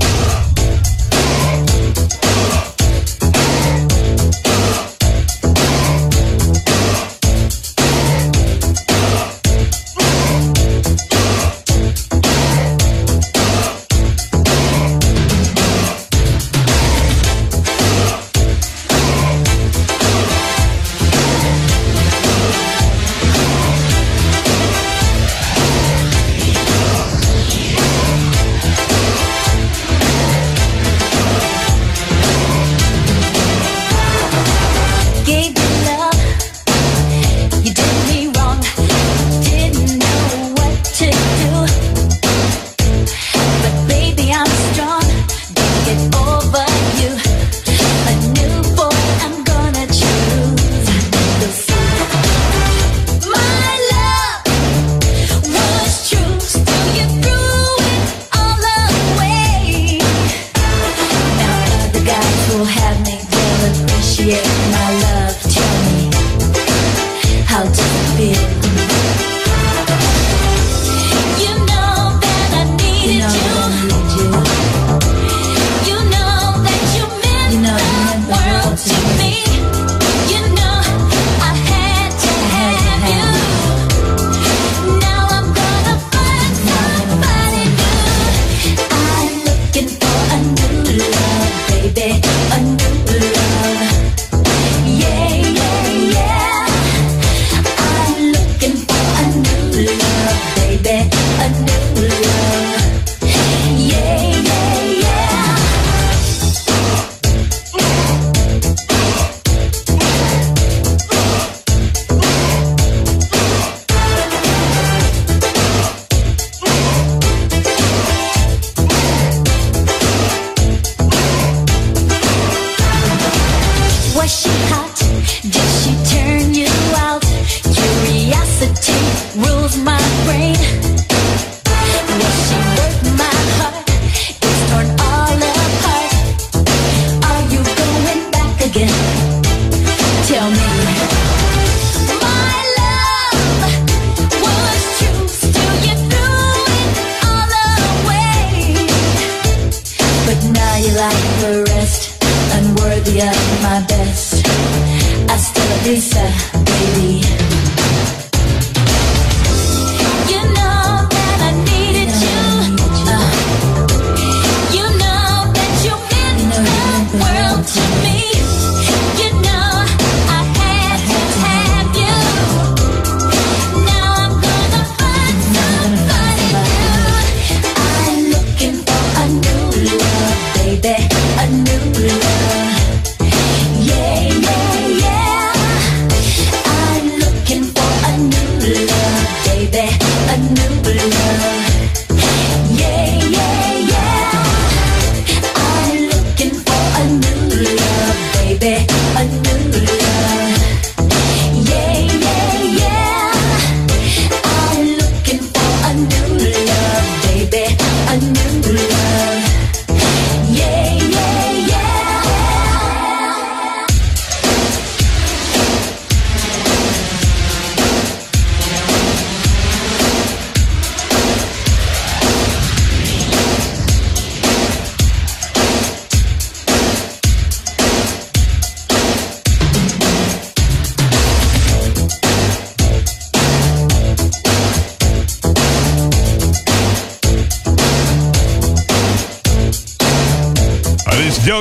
돼.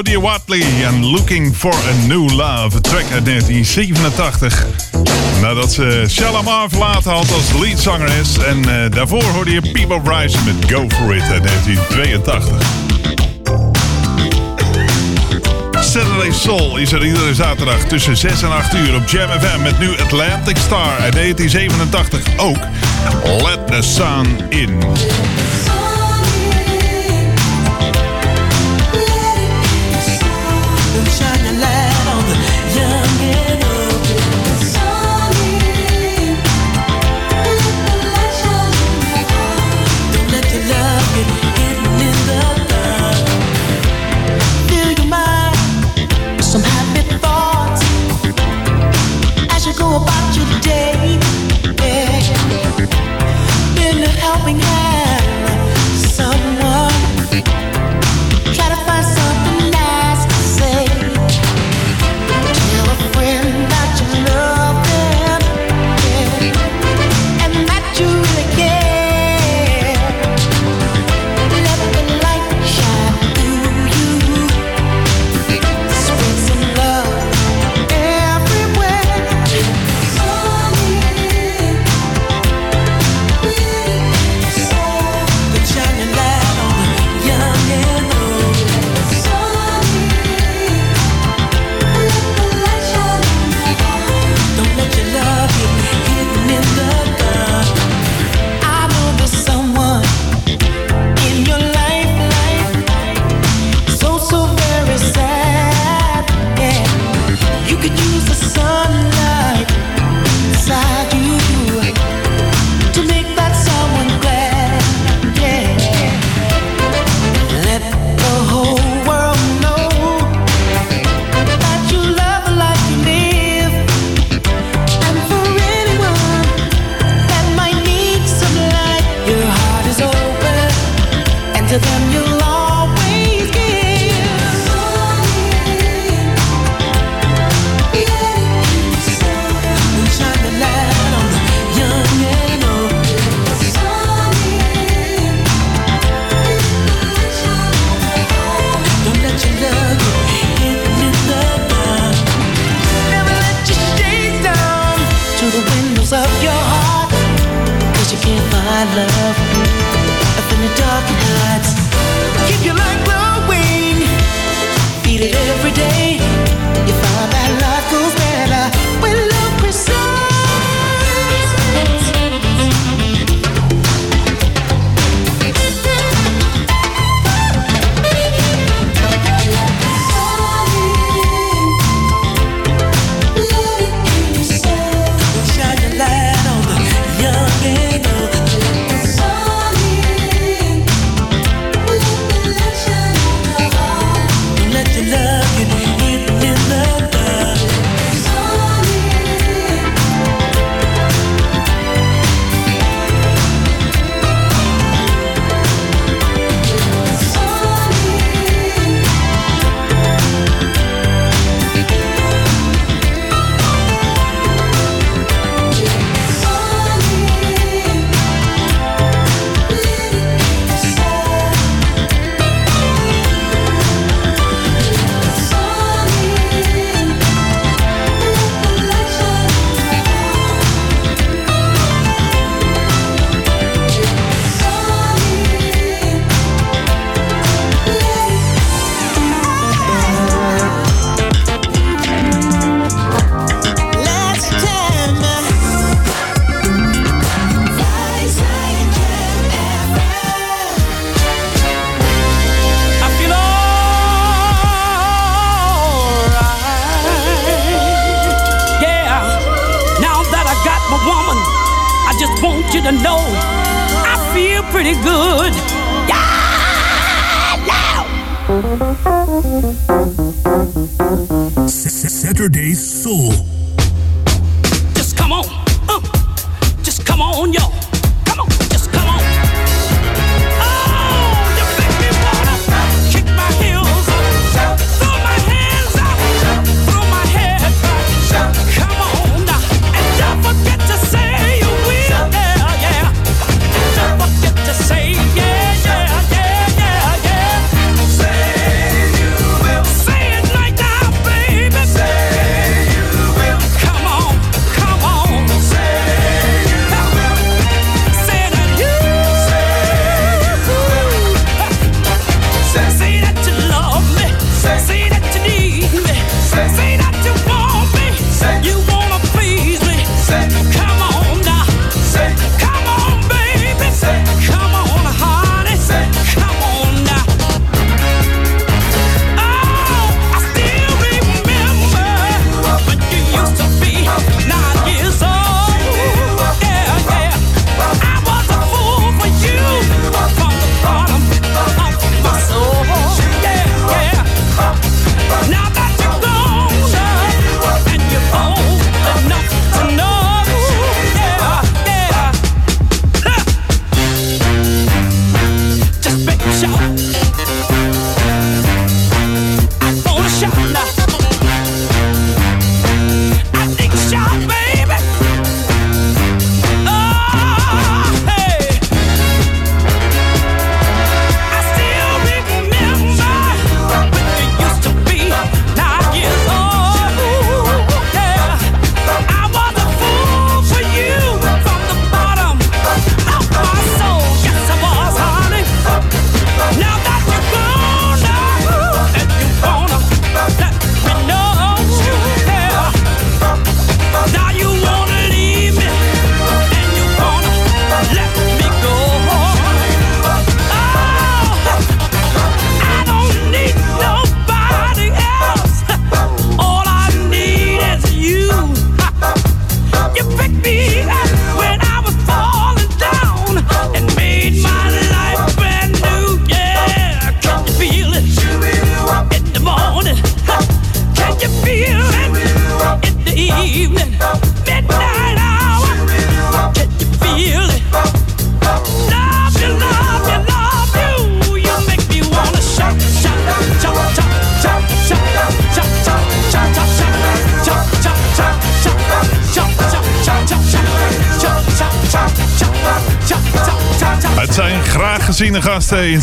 Roddy Watley en Looking for a New Love. Track uit 1987. Nadat ze Shalamar verlaten had als leadzangeres. En eh, daarvoor hoorde je People Bryson met Go For It uit 1982. Saturday Soul is er iedere zaterdag tussen 6 en 8 uur op Jam FM. Met nu Atlantic Star uit 1987 ook Let the Sun In.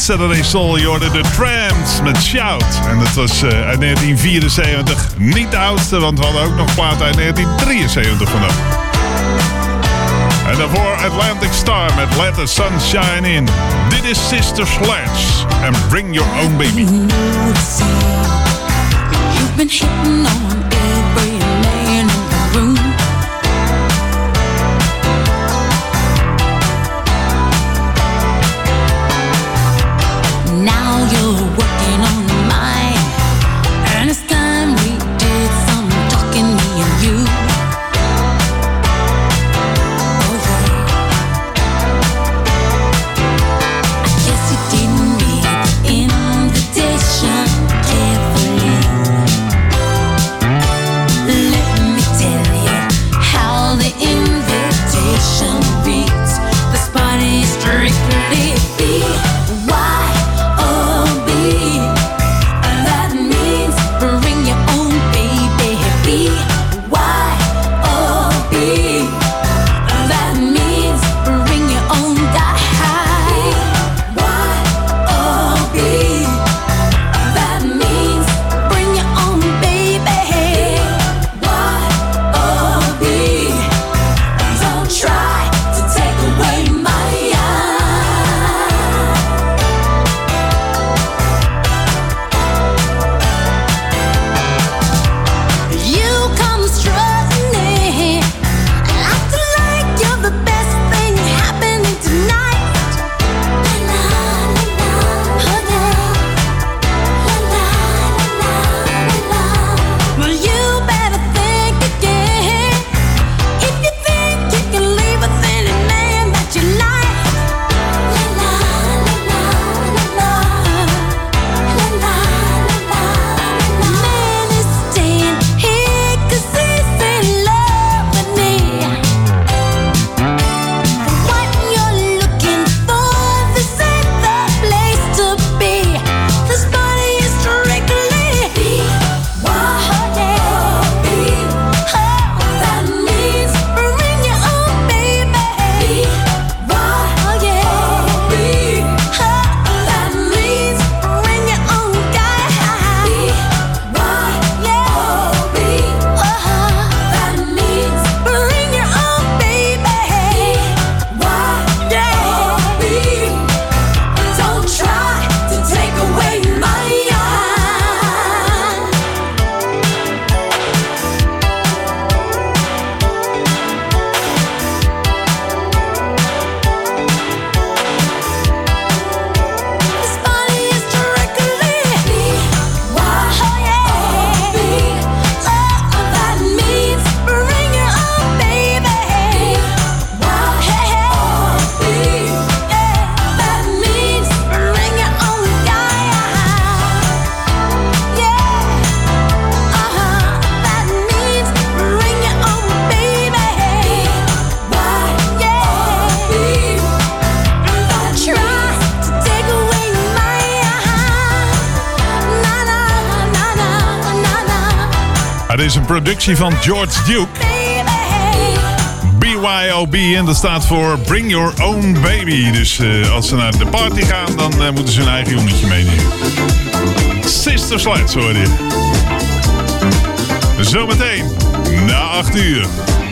Saturday Soul. Je hoorde de Tramps met Shout. En dat was uh, uit 1974 niet de oudste, want we hadden ook nog plaat uit 1973 vanaf. En daarvoor Atlantic Star met Let the Sunshine In. Dit is Sister Sledge en Bring Your Own Baby. Van George Duke. BYOB en dat staat voor Bring Your Own Baby. Dus eh, als ze naar de party gaan, dan eh, moeten ze hun eigen jongetje meenemen. Sister Sledge hoor je. Zometeen, na 8 uur,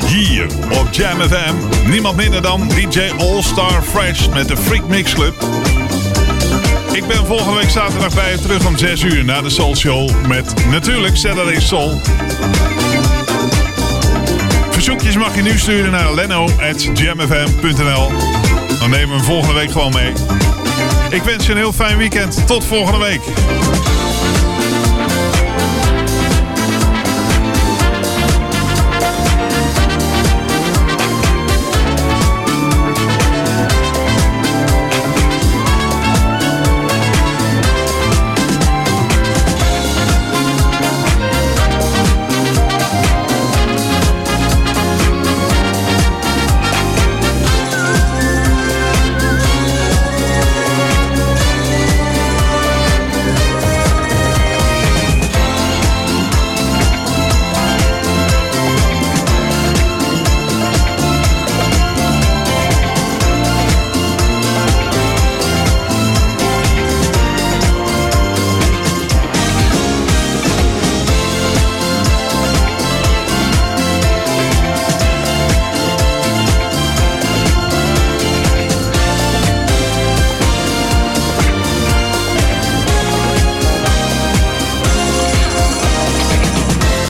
hier op Jam FM. Niemand minder dan DJ All Star Fresh met de Freak Mix Club. Ik ben volgende week zaterdag bij je terug om 6 uur na de Soul Show met natuurlijk Saturday Soul. Verzoekjes mag je nu sturen naar leno.jamfm.nl. Dan nemen we hem volgende week gewoon mee. Ik wens je een heel fijn weekend. Tot volgende week.